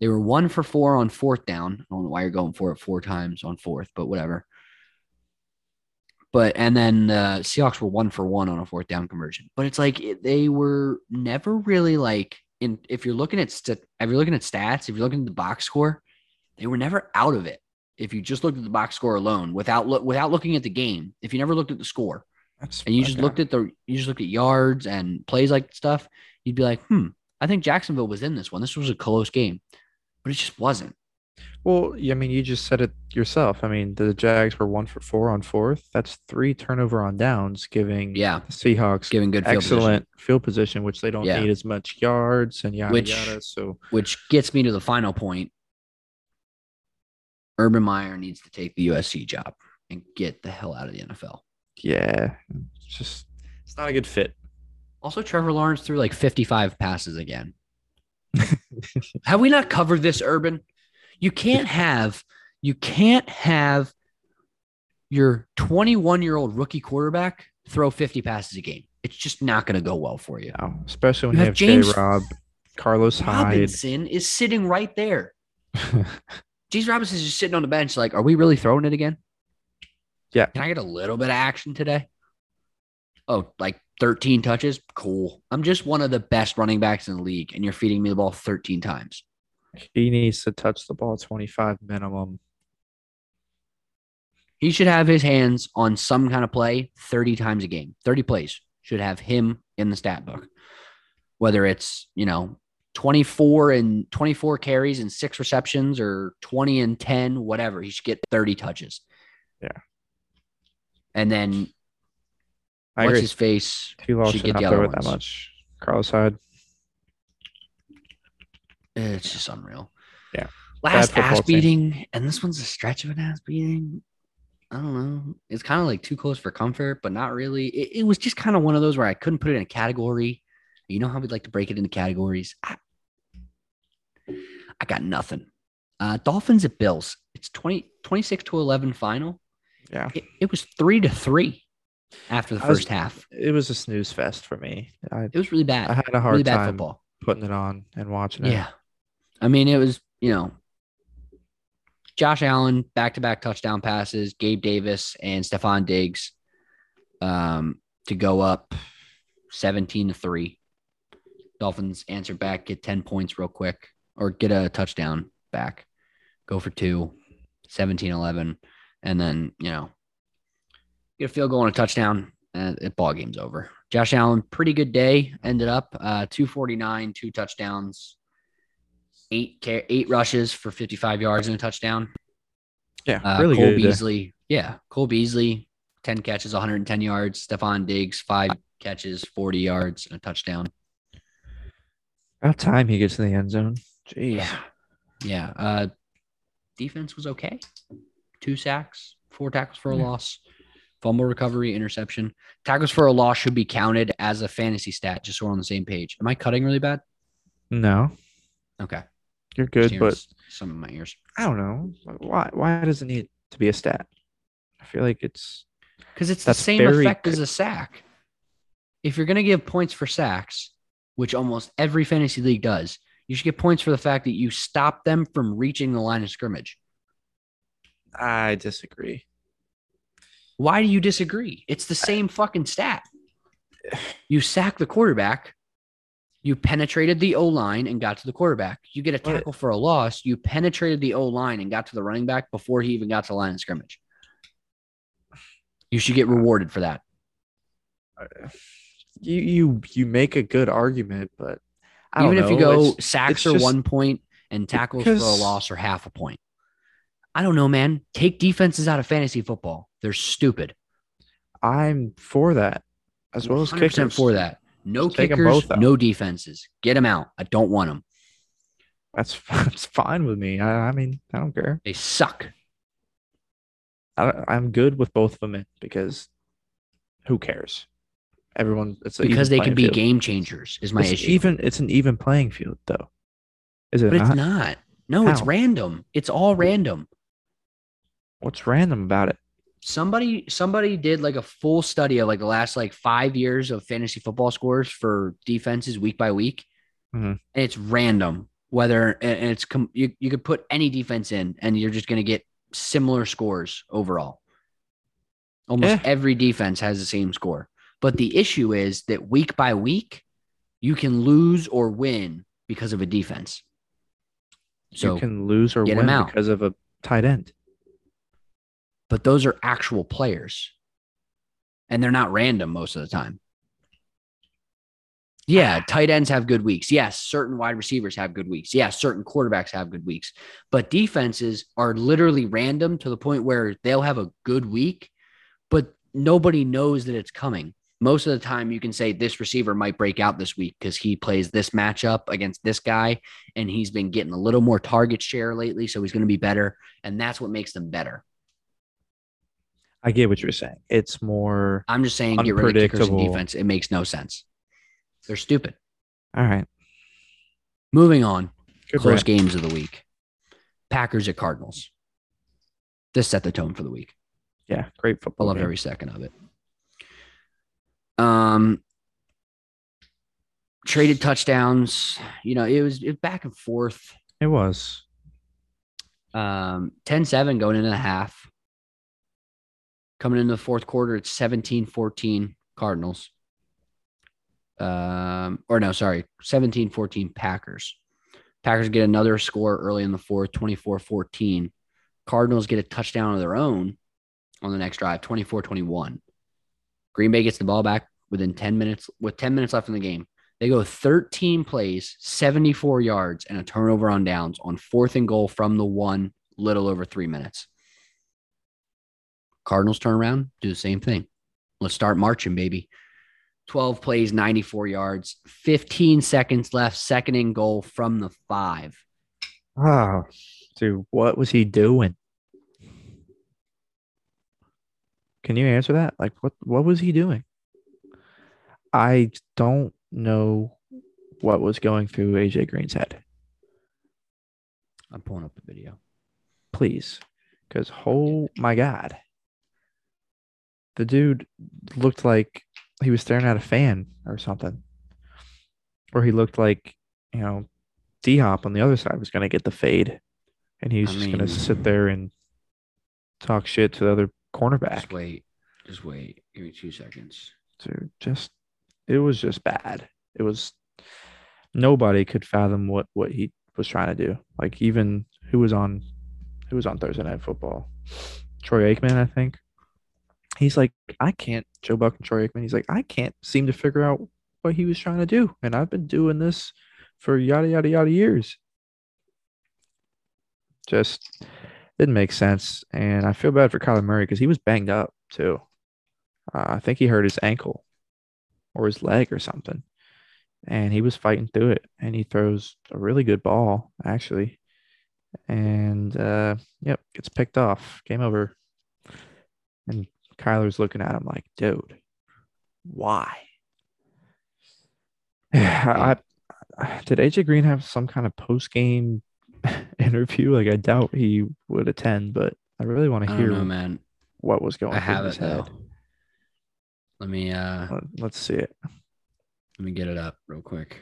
A: They were 1 for 4 on fourth down. I don't know why you're going for it four times on fourth, but whatever. But and then the Seahawks were 1 for 1 on a fourth down conversion. But it's like they were never really like in if you're looking at st- if you're looking at stats, if you're looking at the box score, they were never out of it. If you just looked at the box score alone without look without looking at the game, if you never looked at the score,
B: That's
A: and you just looked at the you just looked at yards and plays like stuff, you'd be like, hmm, I think Jacksonville was in this one. This was a close game, but it just wasn't.
B: Well, I mean, you just said it yourself. I mean, the Jags were one for four on fourth. That's three turnover on downs, giving
A: Yeah,
B: the Seahawks
A: giving good field position.
B: excellent field position, which they don't
A: Yeah.
B: need as much yards and yada
A: Which-
B: yada. So
A: Which gets me to the final point. Urban Meyer needs to take the USC job and get the hell out of the NFL.
B: yeah, it's just it's not a good fit.
A: Also, Trevor Lawrence threw like 55 passes again. *laughs* have we not covered this, Urban? You can't have you can't have your 21 year old rookie quarterback throw 50 passes a game. It's just not going to go well for you.
B: No, especially when
A: You
B: you, have
A: James
B: J. Rob, Carlos Hyde.
A: Robinson is sitting right there. *laughs* James Robinson is just sitting on the bench, like, are we really throwing it again?
B: Yeah.
A: Can I get a little bit of action today? Oh, like 13 touches? Cool. I'm just one of the best running backs in the league, and you're feeding me the ball 13 times.
B: He needs to touch the ball 25 minimum.
A: He should have his hands on some kind of play 30 times a game. 30 plays should have him in the stat book. Whether it's, you know, 24 and 24 carries and six receptions or 20 and 10, whatever. He should get 30 touches.
B: Yeah.
A: And then
B: I
A: what's
B: agree.
A: his face?
B: T-Law
A: should
B: should
A: get
B: not
A: the other
B: it that
A: ones.
B: much. Carlos Hyde.
A: It's just unreal.
B: Yeah.
A: Last ass
B: team.
A: beating, and this one's a stretch of an ass beating. I don't know. It's kind of like too close for comfort, but not really. It, it was just kind of one of those where I couldn't put it in a category. You know how we'd like to break it into categories? I, I got nothing. Uh, Dolphins at Bills. It's 20, 26 to 11 final.
B: Yeah.
A: It, it was three to three after the
B: I was-
A: first half.
B: It was a snooze fest for me. I,
A: It was really bad.
B: I had a hard
A: really bad
B: time
A: football.
B: putting it on and watching it.
A: Yeah. I mean, it was, you know, Josh Allen, back to back touchdown passes, Gabe Davis and Stefon Diggs um, to go up 17 to 3. Dolphins answer back, get 10 points real quick, or get a touchdown back, go for two, 17 11. And then, you know, get a field goal and a touchdown, and ball game's over. Josh Allen, pretty good day, ended up uh, 249, two touchdowns, eight eight rushes for 55 yards and a touchdown.
B: Yeah.
A: Uh,
B: really
A: Cole
B: good.
A: Beasley, yeah, Cole Beasley, 10 catches, 110 yards. Stefon Diggs, five catches, 40 yards and a touchdown.
B: About time he gets in the end zone. Jeez.
A: Yeah. Yeah. Uh, defense was okay. Two sacks, four tackles for a
B: Yeah.
A: loss, fumble recovery, interception. Tackles for a loss should be counted as a fantasy stat, just so we're on the same page. Am I cutting really bad?
B: No,
A: Okay.
B: You're good, but
A: some of my ears.
B: I don't know. Why why does it need to be a stat? I feel like it's
A: Because it's the same effect
B: good.
A: as a sack. If you're going to give points for sacks, which almost every fantasy league does, you should get points for the fact that you stop them from reaching the line of scrimmage.
B: I disagree.
A: Why do you disagree? It's the same fucking stat. *sighs* You sack the quarterback, you penetrated the O line and got to the quarterback. You get a tackle for a loss, you penetrated the O line and got to the running back before he even got to the line of scrimmage. You should get rewarded for that.
B: You you you make a good argument, but I
A: Even
B: don't
A: if you go
B: it's-
A: sacks
B: it's
A: are
B: just-
A: one point and tackles for a loss are half a point. I don't know, man. Take defenses out of fantasy football. They're stupid.
B: I'm for that as well as
A: 100%
B: kickers.
A: for that. No
B: 'em
A: kickers, no defenses. Get them out. I don't want them.
B: That's *laughs* that's fine with me. I, I mean, I don't care.
A: They suck.
B: I, I'm good with both of them in because who cares? Everyone, it's
A: because they can be
B: field.
A: game changers is my
B: It's
A: issue.
B: even it's an even playing field though. Is it
A: but it's
B: not?
A: not. No, it's random. It's all random.
B: What's random about it?
A: Somebody somebody did like a full study of like the last like 5 years of fantasy football scores for defenses week by week.
B: Mhm.
A: And it's random whether and it's you you could put any defense in and you're just going to get similar scores overall. Almost
B: Yeah.
A: every defense has the same score. But the issue is that week by week you can lose or win because of a defense. So
B: you can lose or win because of a tight end.
A: But those are actual players and they're not random most of the time. Yeah, tight ends have good weeks. Yes, certain wide receivers have good weeks. Yes, certain quarterbacks have good weeks. But defenses are literally random to the point where they'll have a good week, but nobody knows that it's coming. Most of the time, you can say this receiver might break out this week because he plays this matchup against this guy and he's been getting a little more target share lately. So he's going to be better. And that's what makes them better.
B: I get what you're saying. It's more
A: I'm just saying, get rid of kickers and defense. It makes no sense. They're stupid.
B: all right.
A: Moving on,
B: Good
A: close
B: rant.
A: games of the week. Packers at Cardinals. This set the tone for the week.
B: Yeah, great
A: I
B: football.
A: love
B: game.
A: every second of it. Um, traded touchdowns. You know, it was, it was back and forth.
B: It was.
A: Um, 10-7 going into the half. Coming into the fourth quarter, it's 17-14 Cardinals. Um, or no, sorry, 17-14 Packers. Packers get another score early in the fourth, 24-14. Cardinals get a touchdown of their own on the next drive, 24-21. Green Bay gets the ball back within 10 minutes, with 10 minutes left in the game. They go 13 plays, 74 yards, and a turnover on downs on fourth and goal from the one, little over three minutes. Cardinals turn around, do the same thing. Let's start marching, baby. 12 plays, 94 yards, 15 seconds left, second and goal from the five.
B: Oh, dude, what was he doing? Can you answer that? Like, what what was he doing? I don't know what was going through AJ Green's head.
A: I'm pulling up the video.
B: Please, because oh my god, the dude looked like he was staring at a fan or something, or he looked like you know D Hop on the other side was going to get the fade, and he's
A: I
B: just going to sit there and talk shit to the other cornerback.
A: Just wait. Just wait. Give me two seconds.
B: Dude, just it was just bad. It was nobody could fathom what what he was trying to do. Like even who was on who was on Thursday Night Football, Troy Aikman, I think. He's like, I can't. Joe Buck and Troy Aikman. He's like, I can't seem to figure out what he was trying to do, and I've been doing this for yada yada yada years. Just didn't make sense, and I feel bad for Kyler Murray because he was banged up too. Uh, I think he hurt his ankle or his leg or something. And he was fighting through it. And he throws a really good ball, actually. And uh, yep, gets picked off. Game over. And Kyler's looking at him like, dude, why? *sighs* I, I did AJ Green have some kind of post game *laughs* interview? Like I doubt he would attend, but I really want to hear
A: know, man.
B: what was going
A: on.
B: I
A: have
B: his
A: it though.
B: head.
A: Let me uh
B: Let- Let's see it.
A: let me get it up real quick.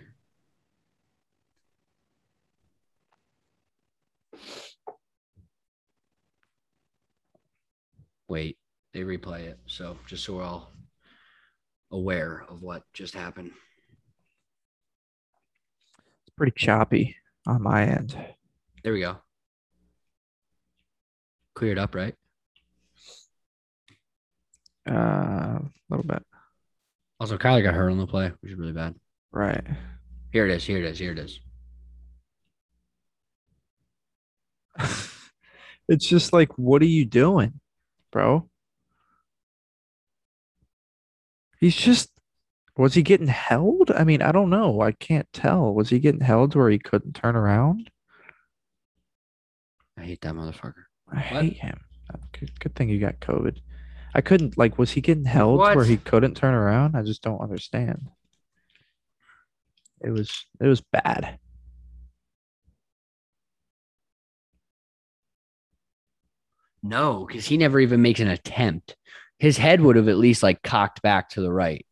A: Wait, they replay it. So just so we're all aware of what just happened.
B: It's pretty choppy on my end.
A: There we go. Cleared up, right?
B: Uh, a little bit.
A: Also, Kyler got hurt on the play, which is really bad.
B: Right.
A: Here it is. Here it is. Here it is. *laughs*
B: it's just like, what are you doing, bro? He's just, was he getting held? I mean, I don't know. I can't tell. Was he getting held where he couldn't turn around?
A: I hate that motherfucker.
B: I
A: What?
B: hate him. Uh, Good, good thing you got COVID. I couldn't, like, was he getting held
A: What?
B: where he couldn't turn around? I just don't understand. It was, it was bad.
A: No, because he never even makes an attempt. His head would have at least like cocked back to the right.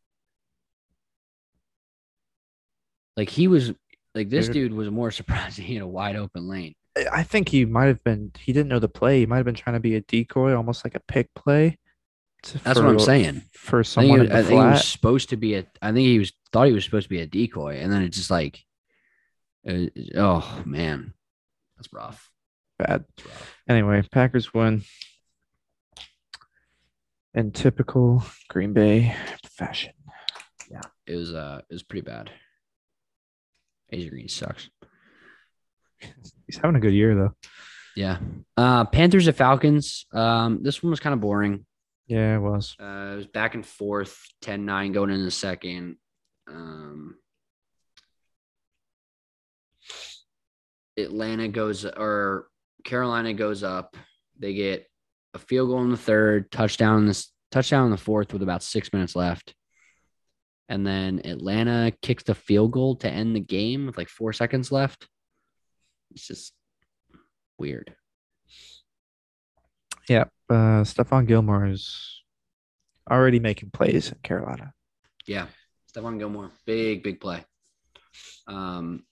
A: Like he was like this
B: Dude.
A: dude was more surprised *laughs* surprising in a wide open lane.
B: I- think he might have been. He didn't know the play. He might have been trying to be a decoy, almost like a pick play. to-
A: That's what I'm saying.
B: For
A: I think,
B: someone
A: he, I think he was supposed to be a. I think he was thought he was supposed to be a decoy, and then it's just like, uh, oh man, that's rough.
B: Bad.
A: That's rough.
B: Anyway, Packers win in typical Green Bay fashion.
A: Yeah, it was uh, it was pretty bad. AJ Green sucks. *laughs*
B: He's having a good year though.
A: Yeah. Uh, Panthers at Falcons. Um, this one was kind of boring.
B: Yeah, it was.
A: Uh, it was back and forth, 10 9 going into the second. Um, Atlanta goes, or Carolina goes up. They get a field goal in the third, touchdown in this touchdown in the fourth with about six minutes left. And then Atlanta kicks the field goal to end the game with like four seconds left. It's just weird.
B: Yeah. Uh, Stephon Gilmore is already making plays in Carolina.
A: Yeah. Stephon Gilmore, big, big play. Um,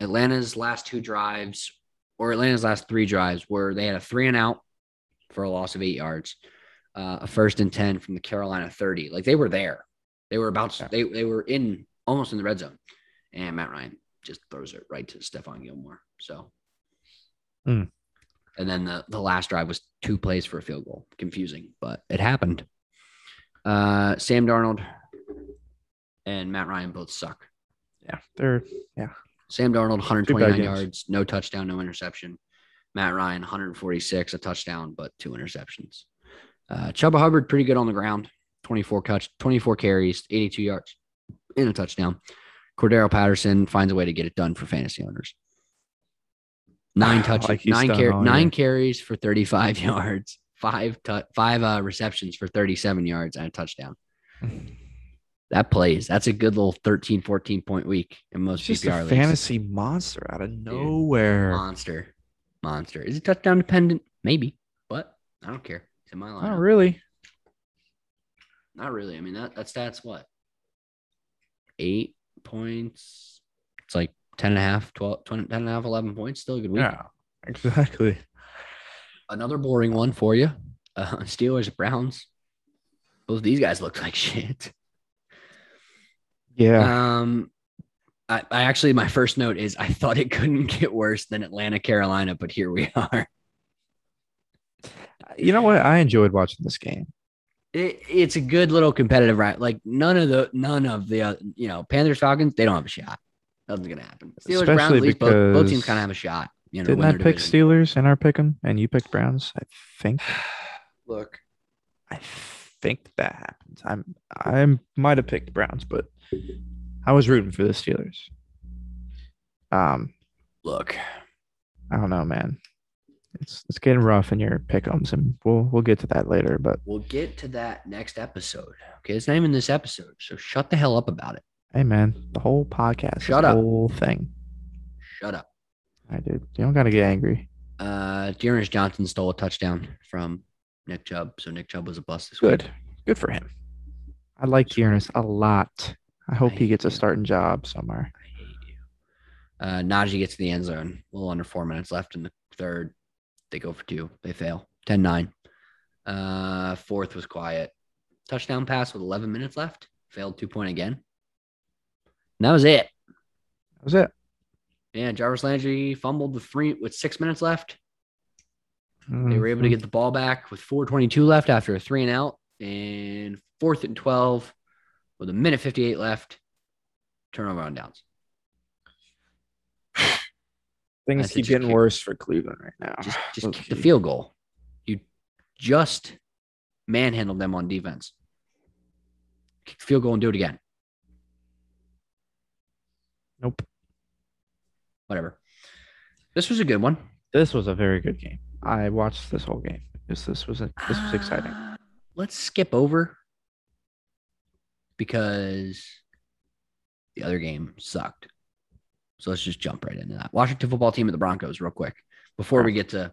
A: Atlanta's last two drives, or Atlanta's last three drives, where they had a three and out for a loss of eight yards, uh, a first and 10 from the Carolina 30. Like they were there. They were about,
B: Yeah.
A: they, they were in almost in the red zone. And Matt Ryan just throws it right to Stephon Gilmore. So,
B: Hmm.
A: and then the, the last drive was two plays for a field goal. Confusing, but it happened. Uh, Sam Darnold and Matt Ryan both suck.
B: Yeah, they're yeah.
A: Sam Darnold, 129 yards, no touchdown, no interception. Matt Ryan, 146, a touchdown, but two interceptions. Uh, Chuba Hubbard, pretty good on the ground. 24 catch, 24 carries, 82 yards, in a touchdown. Cordarrelle Patterson finds a way to get it done for fantasy owners. Nine *sighs* touches,
B: Like
A: nine car- nine carries for 35 *laughs* yards, five tu- five uh, receptions for 37 yards and a touchdown. *sighs* That plays. That's a good little 13, 14 point week in most
B: It's just
A: PPR
B: a
A: leagues.
B: fantasy monster out of nowhere.
A: Monster. Monster. Is it touchdown dependent? Maybe, but I don't care. It's in my line.
B: Not really.
A: Not really. I mean, that, that stat's what? Eight points. It's like 10 and a half, 12, 20, 10 and a half, 11 points. Still a good week.
B: Yeah, exactly.
A: Another boring one for you. Uh, Steelers, Browns. Both these guys look like *laughs* shit.
B: Yeah.
A: Um, I, I actually, my first note is I thought it couldn't *laughs* get worse than Atlanta, Carolina, but here we *laughs* are.
B: you know what? I enjoyed watching this game.
A: It, it's a good little competitive right. Like none of the none of the uh, you know Panthers Falcons they don't have a shot. Nothing's gonna happen. Steelers Browns
B: Especially
A: at least both, both teams kind of have a shot. You know,
B: Didn't I pick
A: division.
B: Steelers in our pick 'em and you picked Browns? I think. *sighs*
A: Look,
B: I think that happened. I'm I might have picked Browns, but I was rooting for the Steelers. Um,
A: look.
B: I don't know, man. It's it's getting rough in your pickums, and we'll we'll get to that later. But
A: We'll get to that next episode. Okay, it's not even this episode, so shut the hell up about it.
B: hey, man, the whole podcast,
A: Shut
B: the
A: up.
B: whole thing.
A: Shut up.
B: I did. You don't gotta get angry.
A: Uh, D'Ernest Johnson stole a touchdown from Nick Chubb, so Nick Chubb was a bust this week.
B: Good, good for him. I like D'Ernest a lot. I hope he
A: hate
B: gets a
A: you.
B: starting job somewhere.
A: I hate you. Uh, Najee gets to the end zone. A little under four minutes left in the third. They go for two. They fail. 10 9. Uh, fourth was quiet. Touchdown pass with 11 minutes left. Failed two point again. And that was it.
B: That was it.
A: Yeah, Jarvis Landry fumbled with three with six minutes left. They were able to get the ball back with 422 left after a three and out. And fourth and 12 with a minute 58 left. Turnover on downs.
B: Things
A: That's
B: keep getting
A: kick-
B: worse for Cleveland right now.
A: Just just
B: We'll
A: kick the field goal. You just manhandled them on defense. Kick the field goal and do it again.
B: Nope.
A: Whatever. This was a good one.
B: This was a very good game. I watched this whole game. This this was a, this was exciting.
A: Uh, let's skip over because the other game sucked. So let's just jump right into that. Washington football team at the Broncos, real quick, before we get to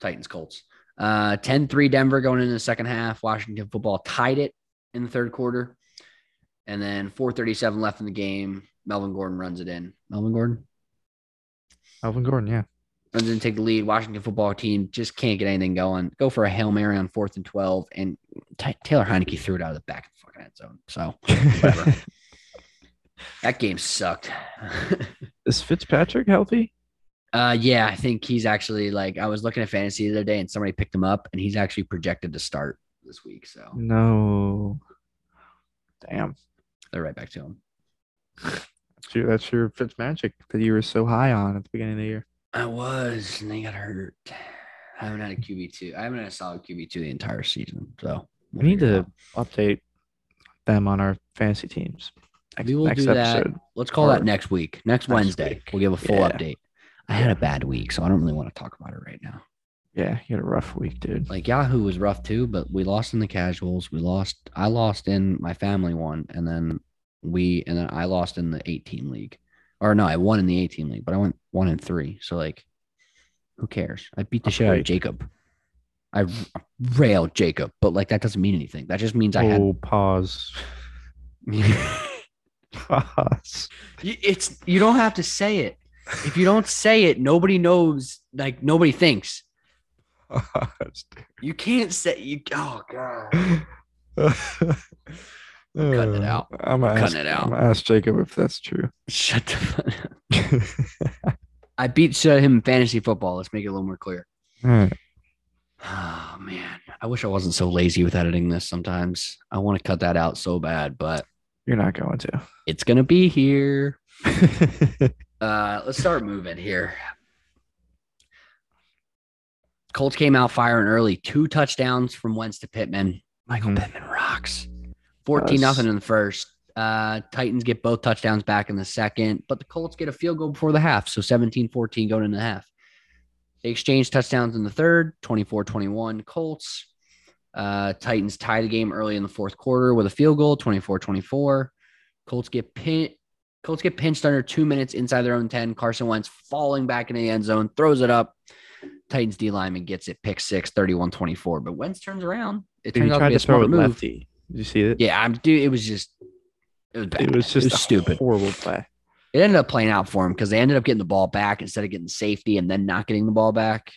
A: Titans Colts. Uh 10-3 Denver going into the second half. Washington football tied it in the third quarter. And then 437 left in the game. Melvin Gordon runs it in. Melvin Gordon
B: Melvin Gordon, yeah.
A: Runs in, take the lead. Washington football team just can't get anything going. Go for a hail mary on fourth and twelve, and Ty Taylor Heinicke threw it out of the back of the fucking end zone. So Whatever. *laughs* that game sucked. *laughs*
B: Is Fitzpatrick healthy?
A: uh, yeah, I think he's actually like I was looking at fantasy the other day, and somebody picked him up, and he's actually projected to start this week. So
B: No. Damn.
A: they're right back to him.
B: That's your, that's your Fitzmagic that you were so high on at the beginning of the year.
A: I was, and they got hurt. I haven't had a QB two. I haven't had a solid QB two the entire season. So
B: We need to update them on our fantasy teams. Next,
A: We will
B: next
A: do that.
B: episode.
A: Let's call
B: or
A: that next week. Next,
B: next
A: Wednesday.
B: week.
A: We'll give a full
B: Yeah.
A: update. I had a bad week, so I don't really want to talk about it right now.
B: Yeah, you had a rough week, dude.
A: Like Yahoo was rough too, but we lost in the casuals. We lost. I lost in my family one, and then we and then I lost in the 18 league. Or no, I won in the 18 league, but I went one and three. So like, who cares? I beat the
B: Rough
A: shit out of. Jacob. I railed Jacob, but like that doesn't mean anything. That just means I had.
B: oh, pause. *laughs* Pause.
A: It's you don't have to say it. If you don't say it, nobody knows. Like nobody thinks. *laughs*
B: Pause,
A: You can't say you. Oh god. *laughs*
B: I'm
A: cutting it out.
B: I'm, I'm
A: cutting
B: ask,
A: it out.
B: I'm gonna ask Jacob if that's true. *laughs*
A: Shut the fuck up. *laughs* I beat uh, him him fantasy football. Let's make it a little more clear. *sighs* Oh man, I wish I wasn't so lazy with editing this. Sometimes I want to cut that out so bad, but
B: you're not going to.
A: It's gonna be here. *laughs* uh, let's start moving here. Colts came out firing early. Two touchdowns from Wentz to Pittman. Michael
B: mm-hmm.
A: Pittman rocks. 14 nice. nothing in the first. Uh, Titans get both touchdowns back in the second, but the Colts get a field goal before the half. So 17 14 going into the half. They exchange touchdowns in the third, 24 21 Colts. Uh, Titans tie the game early in the fourth quarter with a field goal, 24 24. Colts get pin- Colts get pinched under two minutes inside their own 10. Carson Wentz falling back into the end zone, throws it up. Titans D lineman gets it, pick six, 31 24. But Wentz turns around. It turns out to be a smart move.
B: Lefty. Did you see it?
A: Yeah, I'm dude. It was just it was bad.
B: It was just a
A: stupid.
B: horrible play.
A: It ended up playing out for him because they ended up getting the ball back instead of getting safety and then not getting the ball back.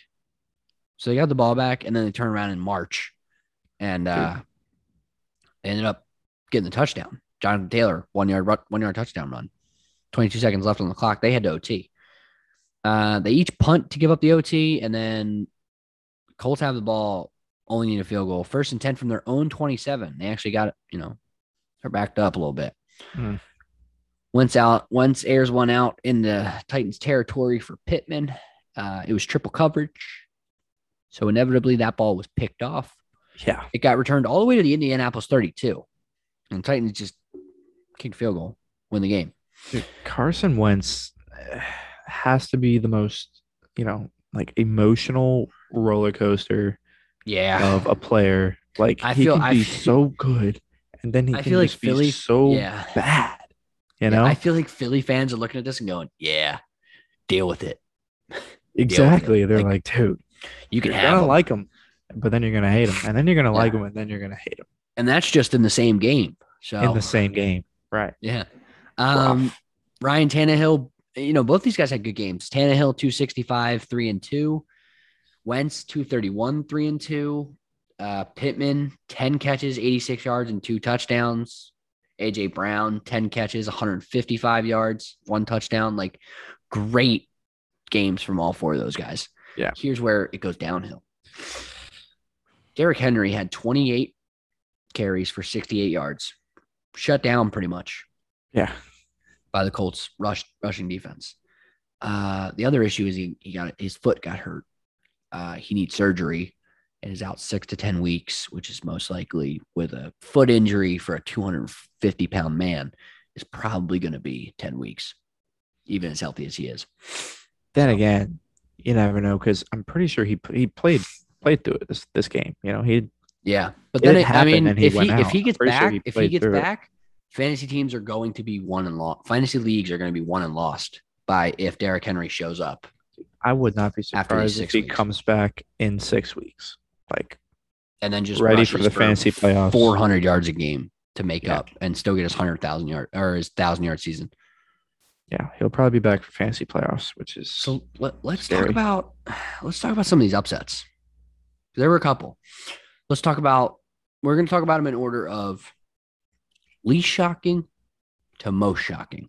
A: So they got the ball back and then they turn around in March and uh they ended up getting the touchdown. Jonathan Taylor, one yard one yard touchdown run. 22 seconds left on the clock. They had to OT. Uh, they each punt to give up the OT, and then Colts have the ball, only need a field goal. First and 10 from their own 27. They actually got it, you know, they're backed up a little bit.
B: Hmm.
A: Once out, once airs one out in the Titans territory for Pittman. Uh, it was triple coverage. So inevitably that ball was picked off.
B: Yeah.
A: It got returned all the way to the Indianapolis 32. And Titans just kicked field goal, win the game.
B: Dude, Carson Wentz eh, has to be the most, you know, like emotional roller coaster
A: Yeah.
B: of a player. Like
A: I
B: he
A: feel-
B: can
A: I
B: be
A: f-
B: so good, and then he
A: I
B: can
A: feel like
B: just be
A: Philly-
B: so
A: yeah.
B: bad. You know
A: I feel like Philly fans are looking at this and going, yeah, deal with it. *laughs*
B: exactly. They're
A: Like,
B: dude,
A: You can
B: you're
A: have
B: gonna
A: them.
B: like him, but then you're gonna hate him, and then you're gonna like him, and then you're gonna hate him
A: and that's just in the same game. So
B: in the same game. Right.
A: Yeah. Um, Ryan Tannehill, you know, both these guys had good games. Tannehill, 265, three and two. Wentz, 231, three and two. Uh, Pittman, 10 catches, 86 yards, and two touchdowns. AJ Brown, 10 catches, 155 yards, one touchdown. Like great games from all four of those guys.
B: Yeah.
A: Here's where it goes downhill. Derrick Henry had 28 carries for 68 yards, shut down pretty much
B: Yeah.
A: by the Colts rush rushing defense. Uh, the other issue is he, he got his foot got hurt. Uh, he needs surgery and is out six to ten weeks, which is most likely with a foot injury for a 250 pound man is probably going to be 10 weeks, even as healthy as he is.
B: Then again, you never know because I'm pretty sure he he played played through it this this game. You know, he
A: Yeah, but then it, I
B: happened
A: mean,
B: and he
A: if he if he gets
B: pretty sure
A: back,
B: he
A: if he gets
B: through it.
A: back, fantasy teams are going to be won and lost. Fantasy leagues are going to be won and lost by if Derrick Henry shows up.
B: I would not be surprised if he
A: weeks.
B: comes back in six weeks. Like
A: and then just
B: Ready for the fantasy playoffs.
A: 400 yards a game to make
B: Yeah.
A: up and still get his 100,000 yard or his 1,000 yard season.
B: yeah, he'll probably be back for fantasy playoffs, which is
A: So let, let's talk about let's talk about some of these upsets. There were a couple. Let's talk about we're going to talk about them in order of least shocking to most shocking.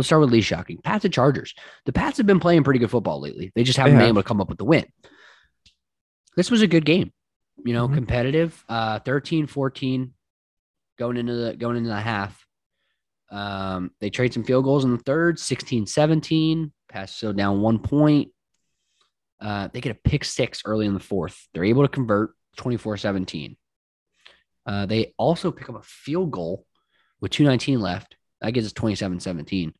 A: Let's start with least shocking. Pats and Chargers. The Pats have been playing pretty good football lately. They just haven't been able to come up with the win. This was a good game. You know,
B: Mhm.
A: competitive. Uh 13-14 going into the going into the half. Um, they trade some field goals in the third, 16-17. Pass so down one point. Uh, they get a pick six early in the fourth. They're able to convert 24-17. Uh, they also pick up a field goal with 219 left. That gives us 27-17.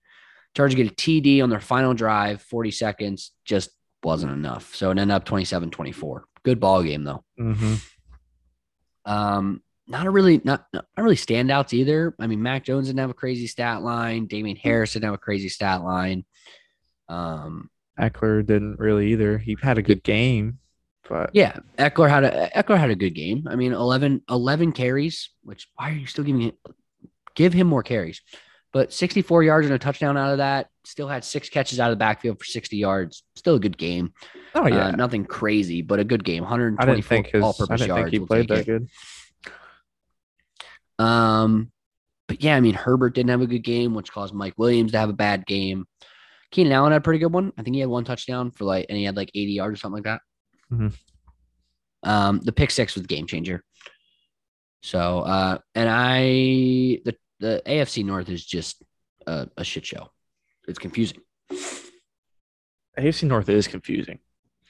A: Chargers get a TD on their final drive, 40 seconds, just wasn't enough. So it ended up 27-24. Good ball game though.
B: Mhm.
A: Um, not a really not not really standouts either. I mean, Mac Jones didn't have a crazy stat line. Damien Harris didn't have a crazy stat line. Um,
B: Ekeler didn't really either. He had a good game, but
A: yeah, Ekeler had a Ekeler had a good game. I mean, 11, 11 carries, which why are you still giving it? Give him more carries. But 64 yards and a touchdown out of that. Still had six catches out of the backfield for 60 yards. Still a good game.
B: oh yeah,
A: Uh, nothing crazy, but a good game.
B: I didn't
A: 124
B: think I
A: all-purpose
B: didn't
A: yards.
B: think he
A: We'll
B: played that
A: it.
B: good.
A: Um, but yeah, I mean, Herbert didn't have a good game, which caused Mike Williams to have a bad game. Keenan Allen had a pretty good one. I think he had one touchdown for like, and he had like 80 yards or something like that.
B: Mhm.
A: Um, the pick six was the game changer. So, uh, and I, the, the AFC North is just a, a shit show. It's confusing.
B: AFC North is confusing.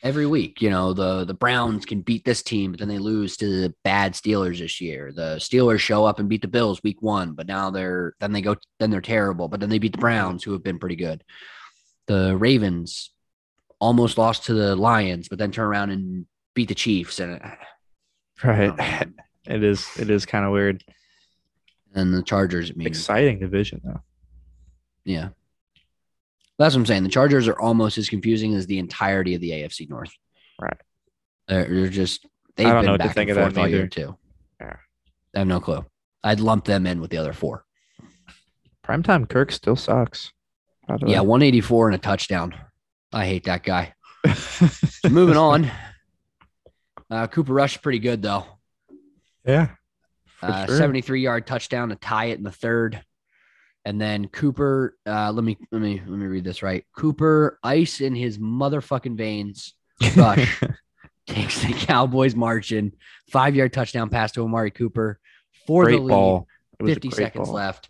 A: every week. You know, the the Browns can beat this team, but then they lose to the bad Steelers this year. The Steelers show up and beat the Bills week one, but now they're then they go then they're terrible, but then they beat the Browns, who have been pretty good. The Ravens almost lost to the Lions, but then turn around and beat the Chiefs, and *sighs*
B: right. Oh, *laughs* it is it is kind of weird.
A: And the Chargers, mean,
B: exciting division though.
A: Yeah. That's what I'm saying. The Chargers are almost as confusing as the entirety of the AFC North.
B: Right.
A: They're, they're just they've
B: I don't
A: been
B: know what to
A: back
B: think
A: and
B: of
A: forth all year too.
B: Yeah.
A: I have no clue. I'd lump them in with the other four.
B: Primetime Kirk still sucks.
A: Yeah, 184 and a touchdown. I hate that guy. *laughs* Moving on. Uh, Cooper Rush is pretty good though.
B: yeah.
A: Uh,
B: sure.
A: 73 yard touchdown to tie it in the third. And then Cooper, uh, let me let me let me read this right. Cooper, ice in his motherfucking veins. Rush *laughs* takes the Cowboys marching. Five yard touchdown pass to Amari Cooper for
B: great
A: the lead.
B: ball. It was a
A: 50 seconds
B: ball.
A: left.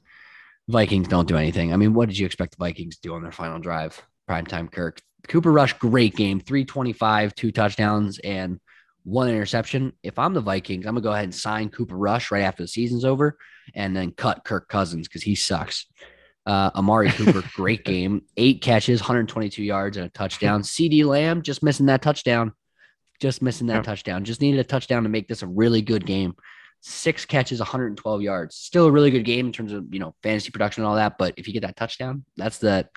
A: Vikings don't do anything. I mean, what did you expect the Vikings to do on their final drive? Primetime Kirk. Cooper Rush, great game. 325, two touchdowns, and one interception. If I'm the Vikings, I'm going to go ahead and sign Cooper Rush right after the season's over and then cut Kirk Cousins because he sucks. Uh, Amari Cooper, *laughs* great game. Eight catches, 122 yards, and a touchdown. CeeDee Lamb, just missing that touchdown. Just missing that touchdown. Just needed a touchdown to make this a really good game six catches, 112 yards. Still a really good game in terms of you know fantasy production and all that. But if you get that touchdown, that's the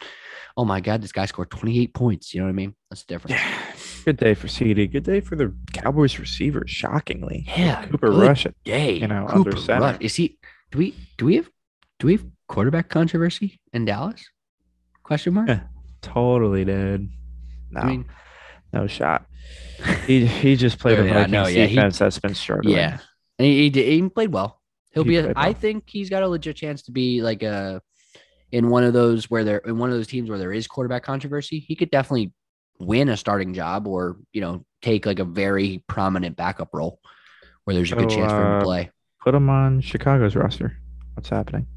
A: oh my god, this guy scored 28 points. You know what I mean? That's the difference.
B: Yeah. Good day for CeeDee. Good day for the Cowboys receivers. Shockingly,
A: Yeah,
B: Cooper Rush.
A: Day,
B: you know,
A: Cooper
B: under center.
A: Rush. Is he? Do we? Do we have? Do we have quarterback controversy in Dallas? Question mark.
B: Yeah. totally, dude. No,
A: I mean,
B: no shot. He he just played *laughs* a Vikings
A: know, yeah, he-
B: defense that's been struggling.
A: yeah, and he, he, he played well. He'll
B: He
A: be. A,
B: played
A: I think he's got a legit chance to be like a in one of those where they're in one of those teams where there is quarterback controversy. He could definitely win a starting job or you know take like a very prominent backup role where there's a good
B: So,
A: chance for him
B: uh,
A: to play.
B: Put him on Chicago's roster. What's happening?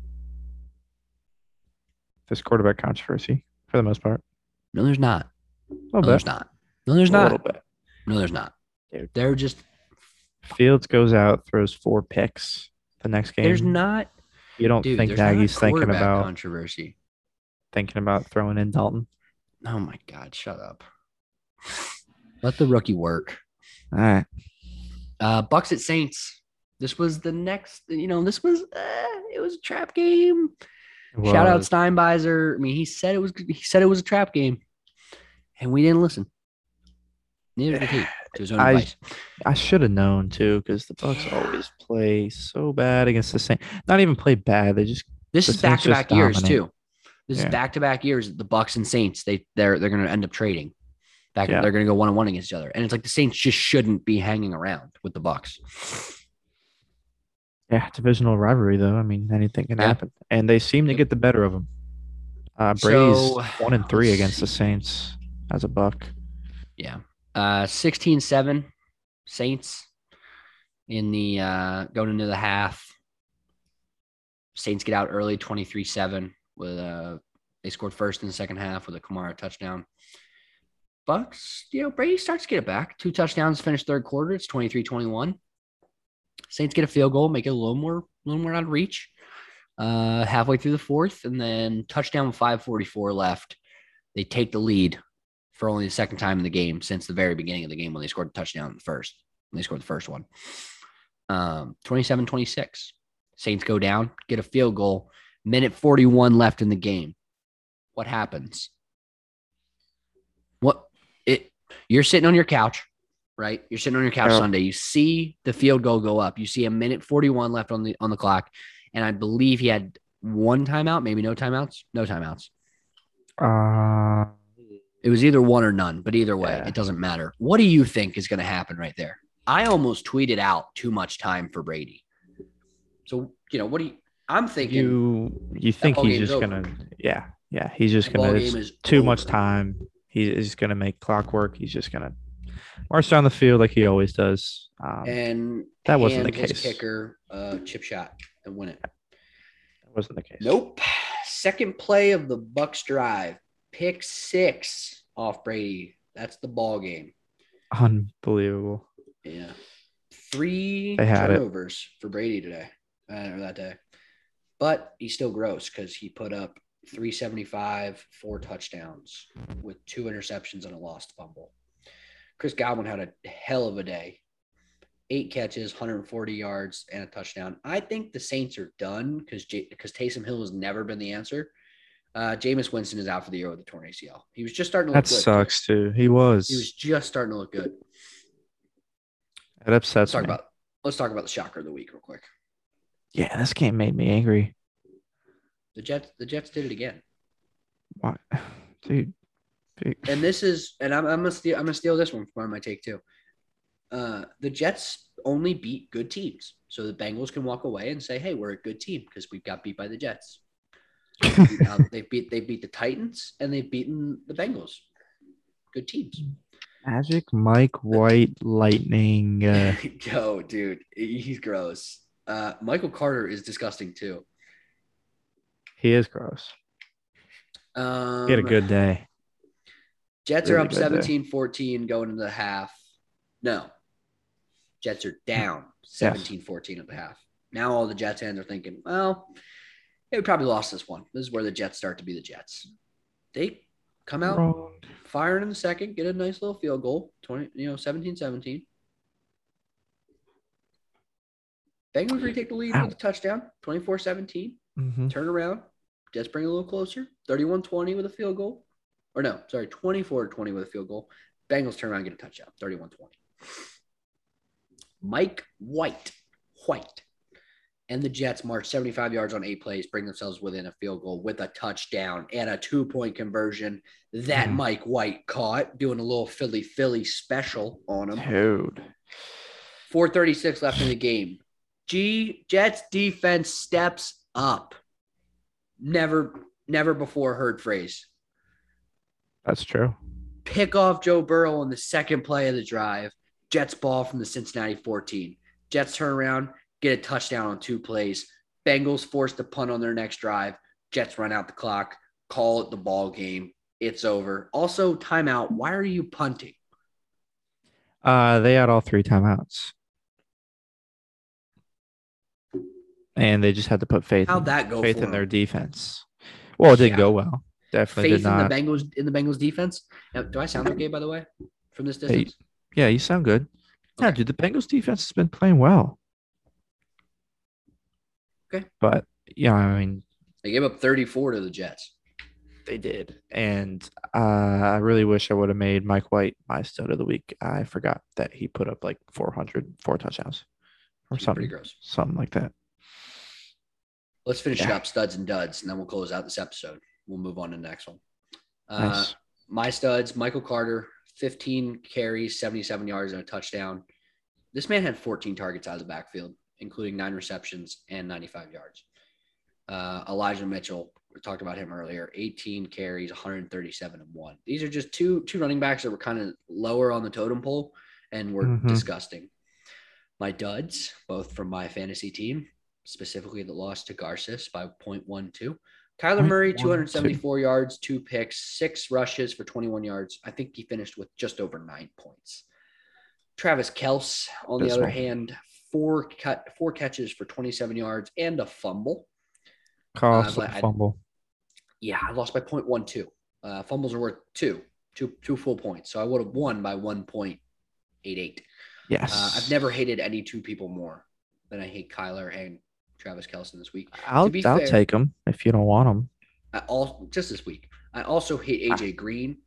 B: This quarterback controversy for the most part.
A: No, there's not. No,
B: little
A: there's not. No, there's
B: a
A: not.
B: little bit.
A: No, there's not.
B: Dude.
A: They're just
B: Fields goes out, throws four picks the next game.
A: there's not.
B: You don't
A: Dude,
B: think Nagy's thinking about
A: controversy.
B: thinking about throwing in Dalton?
A: Oh my god, shut up. Let the rookie work.
B: All right.
A: Uh, Bucks at Saints. This was the next. You know, this was. Uh, it was a trap game. Shout out
B: Was-
A: Steinbeiser. I mean, he said it was. He said it was a trap game, and we didn't listen. Neither did he. To his own
B: I-
A: advice.
B: I should have known too, because the Bucks always play so bad against the Saints. Not even play bad. They just
A: This
B: the
A: is back to back years too. This
B: Yeah.
A: is back to back years. The Bucks and Saints. They they're they're going to end up trading. Back.
B: Yeah.
A: They're going to go one on one against each other, and it's like the Saints just shouldn't be hanging around with the Bucks.
B: yeah, divisional rivalry though. I mean, anything can
A: Yeah.
B: happen, and they seem to get the better of them. Uh, Brady's
A: So,
B: one and three against the. Saints as a Buck.
A: Yeah. Uh 16-7 Saints in the uh going into the half. Saints get out early 23-7 with uh they scored first in the second half with a Kamara touchdown. Bucks, you know, Brady starts to get it back. Two touchdowns finished third quarter. It's 23-21. Saints get a field goal, make it a little more, a little more out of reach. Uh halfway through the fourth, and then touchdown with 544 left. They take the lead for only the second time in the game since the very beginning of the game when they scored a touchdown in the first. When they scored the first one. Um, 27-26. Saints go down, get a field goal, minute 41 left in the game. What happens? What it you're sitting on your couch, right? You're sitting on your couch
B: Yeah.
A: Sunday. You see the field goal go up. You see a minute 41 left on the on the clock. And I believe he had one timeout, maybe no timeouts. No timeouts.
B: Uh,
A: It was either one or none, but either way,
B: Yeah.
A: it doesn't matter. What do you think is going to happen right there? I almost tweeted out too much time for Brady. So, you know, what do you, I'm thinking
B: you you think he's just
A: over.
B: gonna yeah yeah he's just
A: the
B: gonna it's too much time. He's gonna make clockwork. He's just gonna march down the field like he always does. Um,
A: And
B: That wasn't the case.
A: kicker uh, chip shot and win it.
B: that wasn't the case.
A: Nope. Second play of the Bucks drive, pick six off Brady. That's the ball game.
B: Unbelievable.
A: Yeah. Three
B: They had it.
A: turnovers for Brady today, uh, or that day. But he's still gross because he put up 375, four touchdowns with two interceptions and a lost fumble. Chris Godwin had a hell of a day. Eight catches, 140 yards, and a touchdown. I think the Saints are done because because Taysom Hill has never been the answer. Uh, Jameis Winston is out for the year with a torn ACL. He was just starting to look
B: That
A: good.
B: sucks too. He was.
A: He was just starting to look good.
B: It upsets
A: Let's talk
B: me.
A: about let's talk about the shocker of the week real quick.
B: Yeah, this game made me angry.
A: The Jets the Jets did it again.
B: What, *sighs* dude?
A: And this is and I'm, I'm gonna steal I'm gonna steal this one from my take too. Uh, the Jets only beat good teams, so the Bengals can walk away and say, "Hey, we're a good team because we got beat by the Jets." *laughs* they beat they beat the Titans and they've beaten the Bengals. Good teams.
B: Magic Mike White Lightning. Uh, *laughs*
A: Yo, dude, he's gross. Uh, Michael Carter is disgusting too.
B: he is gross.
A: Um,
B: He had a good day.
A: Jets
B: Really
A: are up
B: good day.
A: 17 14 going into the half. No. Jets are down 17 14 at the half. Now all the Jets fans are thinking, well, they probably lost this one. This is where the Jets start to be the Jets. They come out
B: Wrong.
A: firing in the second, get a nice little field goal, 20, you know, 17 17. Bengals retake the lead
B: Ow.
A: with a touchdown, 24 17.
B: Mhm.
A: Turn around. Jets bring it a little closer. 31 20 with a field goal. Or no, sorry, 24 20 with a field goal. Bengals turn around and get a touchdown. 31 20. Mike White. White. And the Jets march 75 yards on eight plays, bring themselves within a field goal with a touchdown and a two point conversion that
B: Mm.
A: Mike White caught, doing a little Philly Philly special on him.
B: Dude.
A: 436 left in the game. G Jets defense steps up. Never, never before heard phrase.
B: That's true.
A: Pick off Joe Burrow on the second play of the drive. Jets ball from the Cincinnati 14. Jets turn around, get a touchdown on two plays. Bengals force the punt on their next drive. Jets run out the clock, call it the ball game. It's over. Also, timeout. Why are you punting?
B: Uh, they had all three timeouts. And they just had to put faith
A: How'd
B: in,
A: that go
B: faith in their defense. Well, it didn't
A: Yeah.
B: go well. Definitely
A: Faith
B: did
A: in
B: not.
A: the Bengals in the Bengals defense. Now, do I sound okay by the way from this
B: Hey,
A: distance?
B: yeah, you sound good. Yeah, dude, the Bengals defense has been playing well.
A: Okay.
B: But yeah, I mean,
A: They gave up 34 to the Jets.
B: they did. And uh, I really wish I would have made Mike White my stud of the week. I forgot that he put up like 400, four touchdowns or
A: Pretty
B: something,
A: gross.
B: something like that.
A: Let's finish it
B: Yeah.
A: up, studs and duds, and then we'll close out this episode. We'll move on to the next one. Uh,
B: Nice.
A: My studs, Michael Carter, 15 carries, 77 yards, and a touchdown. This man had 14 targets out of the backfield, including nine receptions and 95 yards. Uh, Elijah Mitchell, we talked about him earlier, 18 carries, 137 and one. These are just two two running backs that were kind of lower on the totem pole and were
B: Mhm.
A: disgusting. My duds, both from my fantasy team, specifically the loss to Garces by 0.12. Kyler Murray, 274 yards, two picks, six rushes for 21 yards. I think he finished with just over nine points. Travis Kelce, on the other hand, four cut four catches for 27 yards and a fumble.
B: Cost
A: I-
B: fumble.
A: Yeah, I lost by 0.12. Uh, fumbles are worth two, two, two full points. So I would have won by 1.88.
B: Yes.
A: Uh, I've never hated any two people more than I hate Kyler and Travis Kelce this week.
B: I'll I'll
A: fair-
B: take him if you don't want him.
A: I all just this week. I also hate AJ Green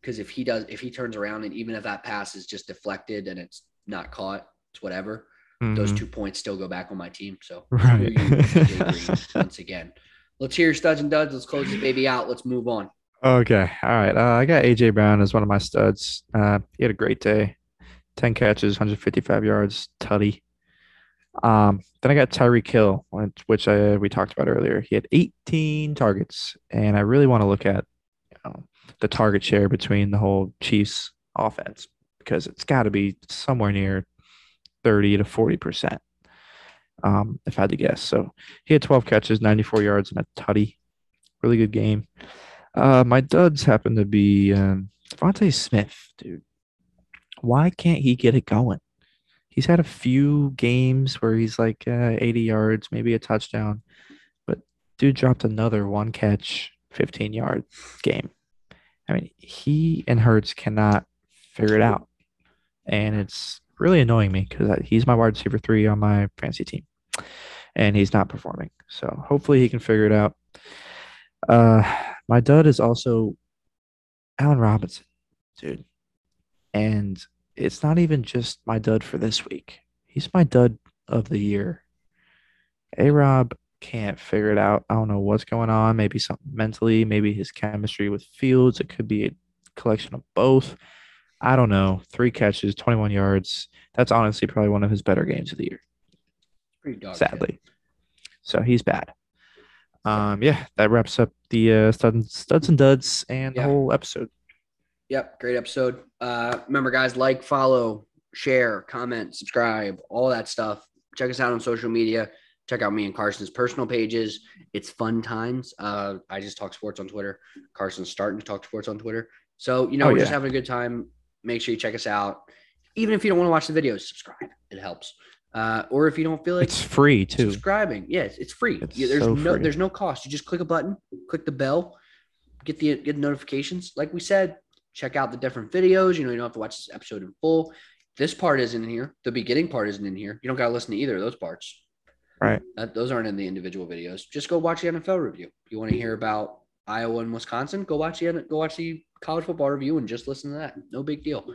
A: because if he does, if he turns around and even if that pass is just deflected and it's not caught, it's whatever. Those
B: Mhm.
A: two points still go back on my team. So
B: Right.
A: you, AJ Green, *laughs* once again. Let's hear your studs and duds. Let's close this baby out. Let's move on.
B: Okay. All right. Uh, I got AJ Brown as one of my studs. Uh, he had a great day. 10 catches, 155 yards, tutty. Um, then I got Tyreek Hill, which, I, we talked about earlier. He had 18 targets, and I really want to look at you know, the target share between the whole Chiefs offense because it's got to be somewhere near 30 to 40 percent. Um, if I had to guess. So he had 12 catches, 94 yards, and a tutty. Really good game. Uh, my duds happen to be um, DeVonta Smith, dude. Why can't he get it going? He's had a few games where he's like uh, 80 yards, maybe a touchdown, but dude dropped another one catch, 15 yard game. I mean, he and Hurts cannot figure it out. And it's really annoying me because he's my wide receiver three on my fantasy team and he's not performing. So hopefully he can figure it out. Uh, my dud is also Allen Robinson, dude. And it's not even just my dud for this week. He's my dud of the year. A Rob can't figure it out. I don't know what's going on. Maybe something mentally, maybe his chemistry with Fields. It could be a collection of both. I don't know. Three catches, 21 yards. That's honestly probably one of his better games of the year.
A: Pretty dog
B: sadly. So he's bad. Um, yeah, that wraps up the uh, studs, studs and duds and
A: Yeah.
B: the whole episode.
A: Yep, great episode. Uh, remember, guys, like, follow, share, comment, subscribe, all that stuff. Check us out on social media. Check out me and Carson's personal pages. It's fun times. Uh, I just talk sports on Twitter. Carson's starting to talk sports on Twitter. So you know,
B: Oh,
A: we're just having a good time. Make sure you check us out. Even if you don't want to watch the videos, subscribe. It helps. Uh, or if you don't feel like
B: It's free too.
A: subscribing, yes, it's free.
B: It's
A: Yeah, there's
B: so
A: no
B: free.
A: there's no cost. You just click a button, click the bell, get the get the notifications. Like we said, check out the different videos. You know, you don't have to watch this episode in full. This part isn't in here. The beginning part isn't in here. You don't got to listen to either of those parts.
B: Right.
A: That, those aren't in the individual videos. Just go watch the NFL review. You want to hear about Iowa and Wisconsin, go watch the go watch the college football review and just listen to that. No big deal.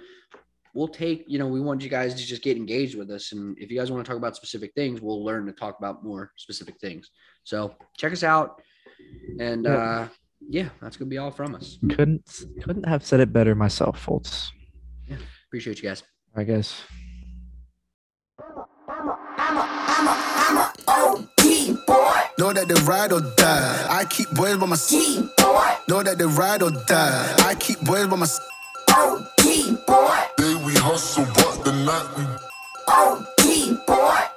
A: We'll take, you know, we want you guys to just get engaged with us. And if you guys want to talk about specific things, we'll learn to talk about more specific things. So check us out. And
B: Yeah.
A: uh yeah, that's gonna be all from us.
B: Couldn't couldn't have said it better myself, Fultz.
A: Appreciate you guys.
B: I guess.
C: Know that they ride or die. I keep boys by my side. Know that they ride or die. I keep boys by my side.
D: Day we hustle, but the night we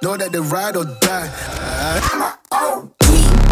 C: Know that they ride or die.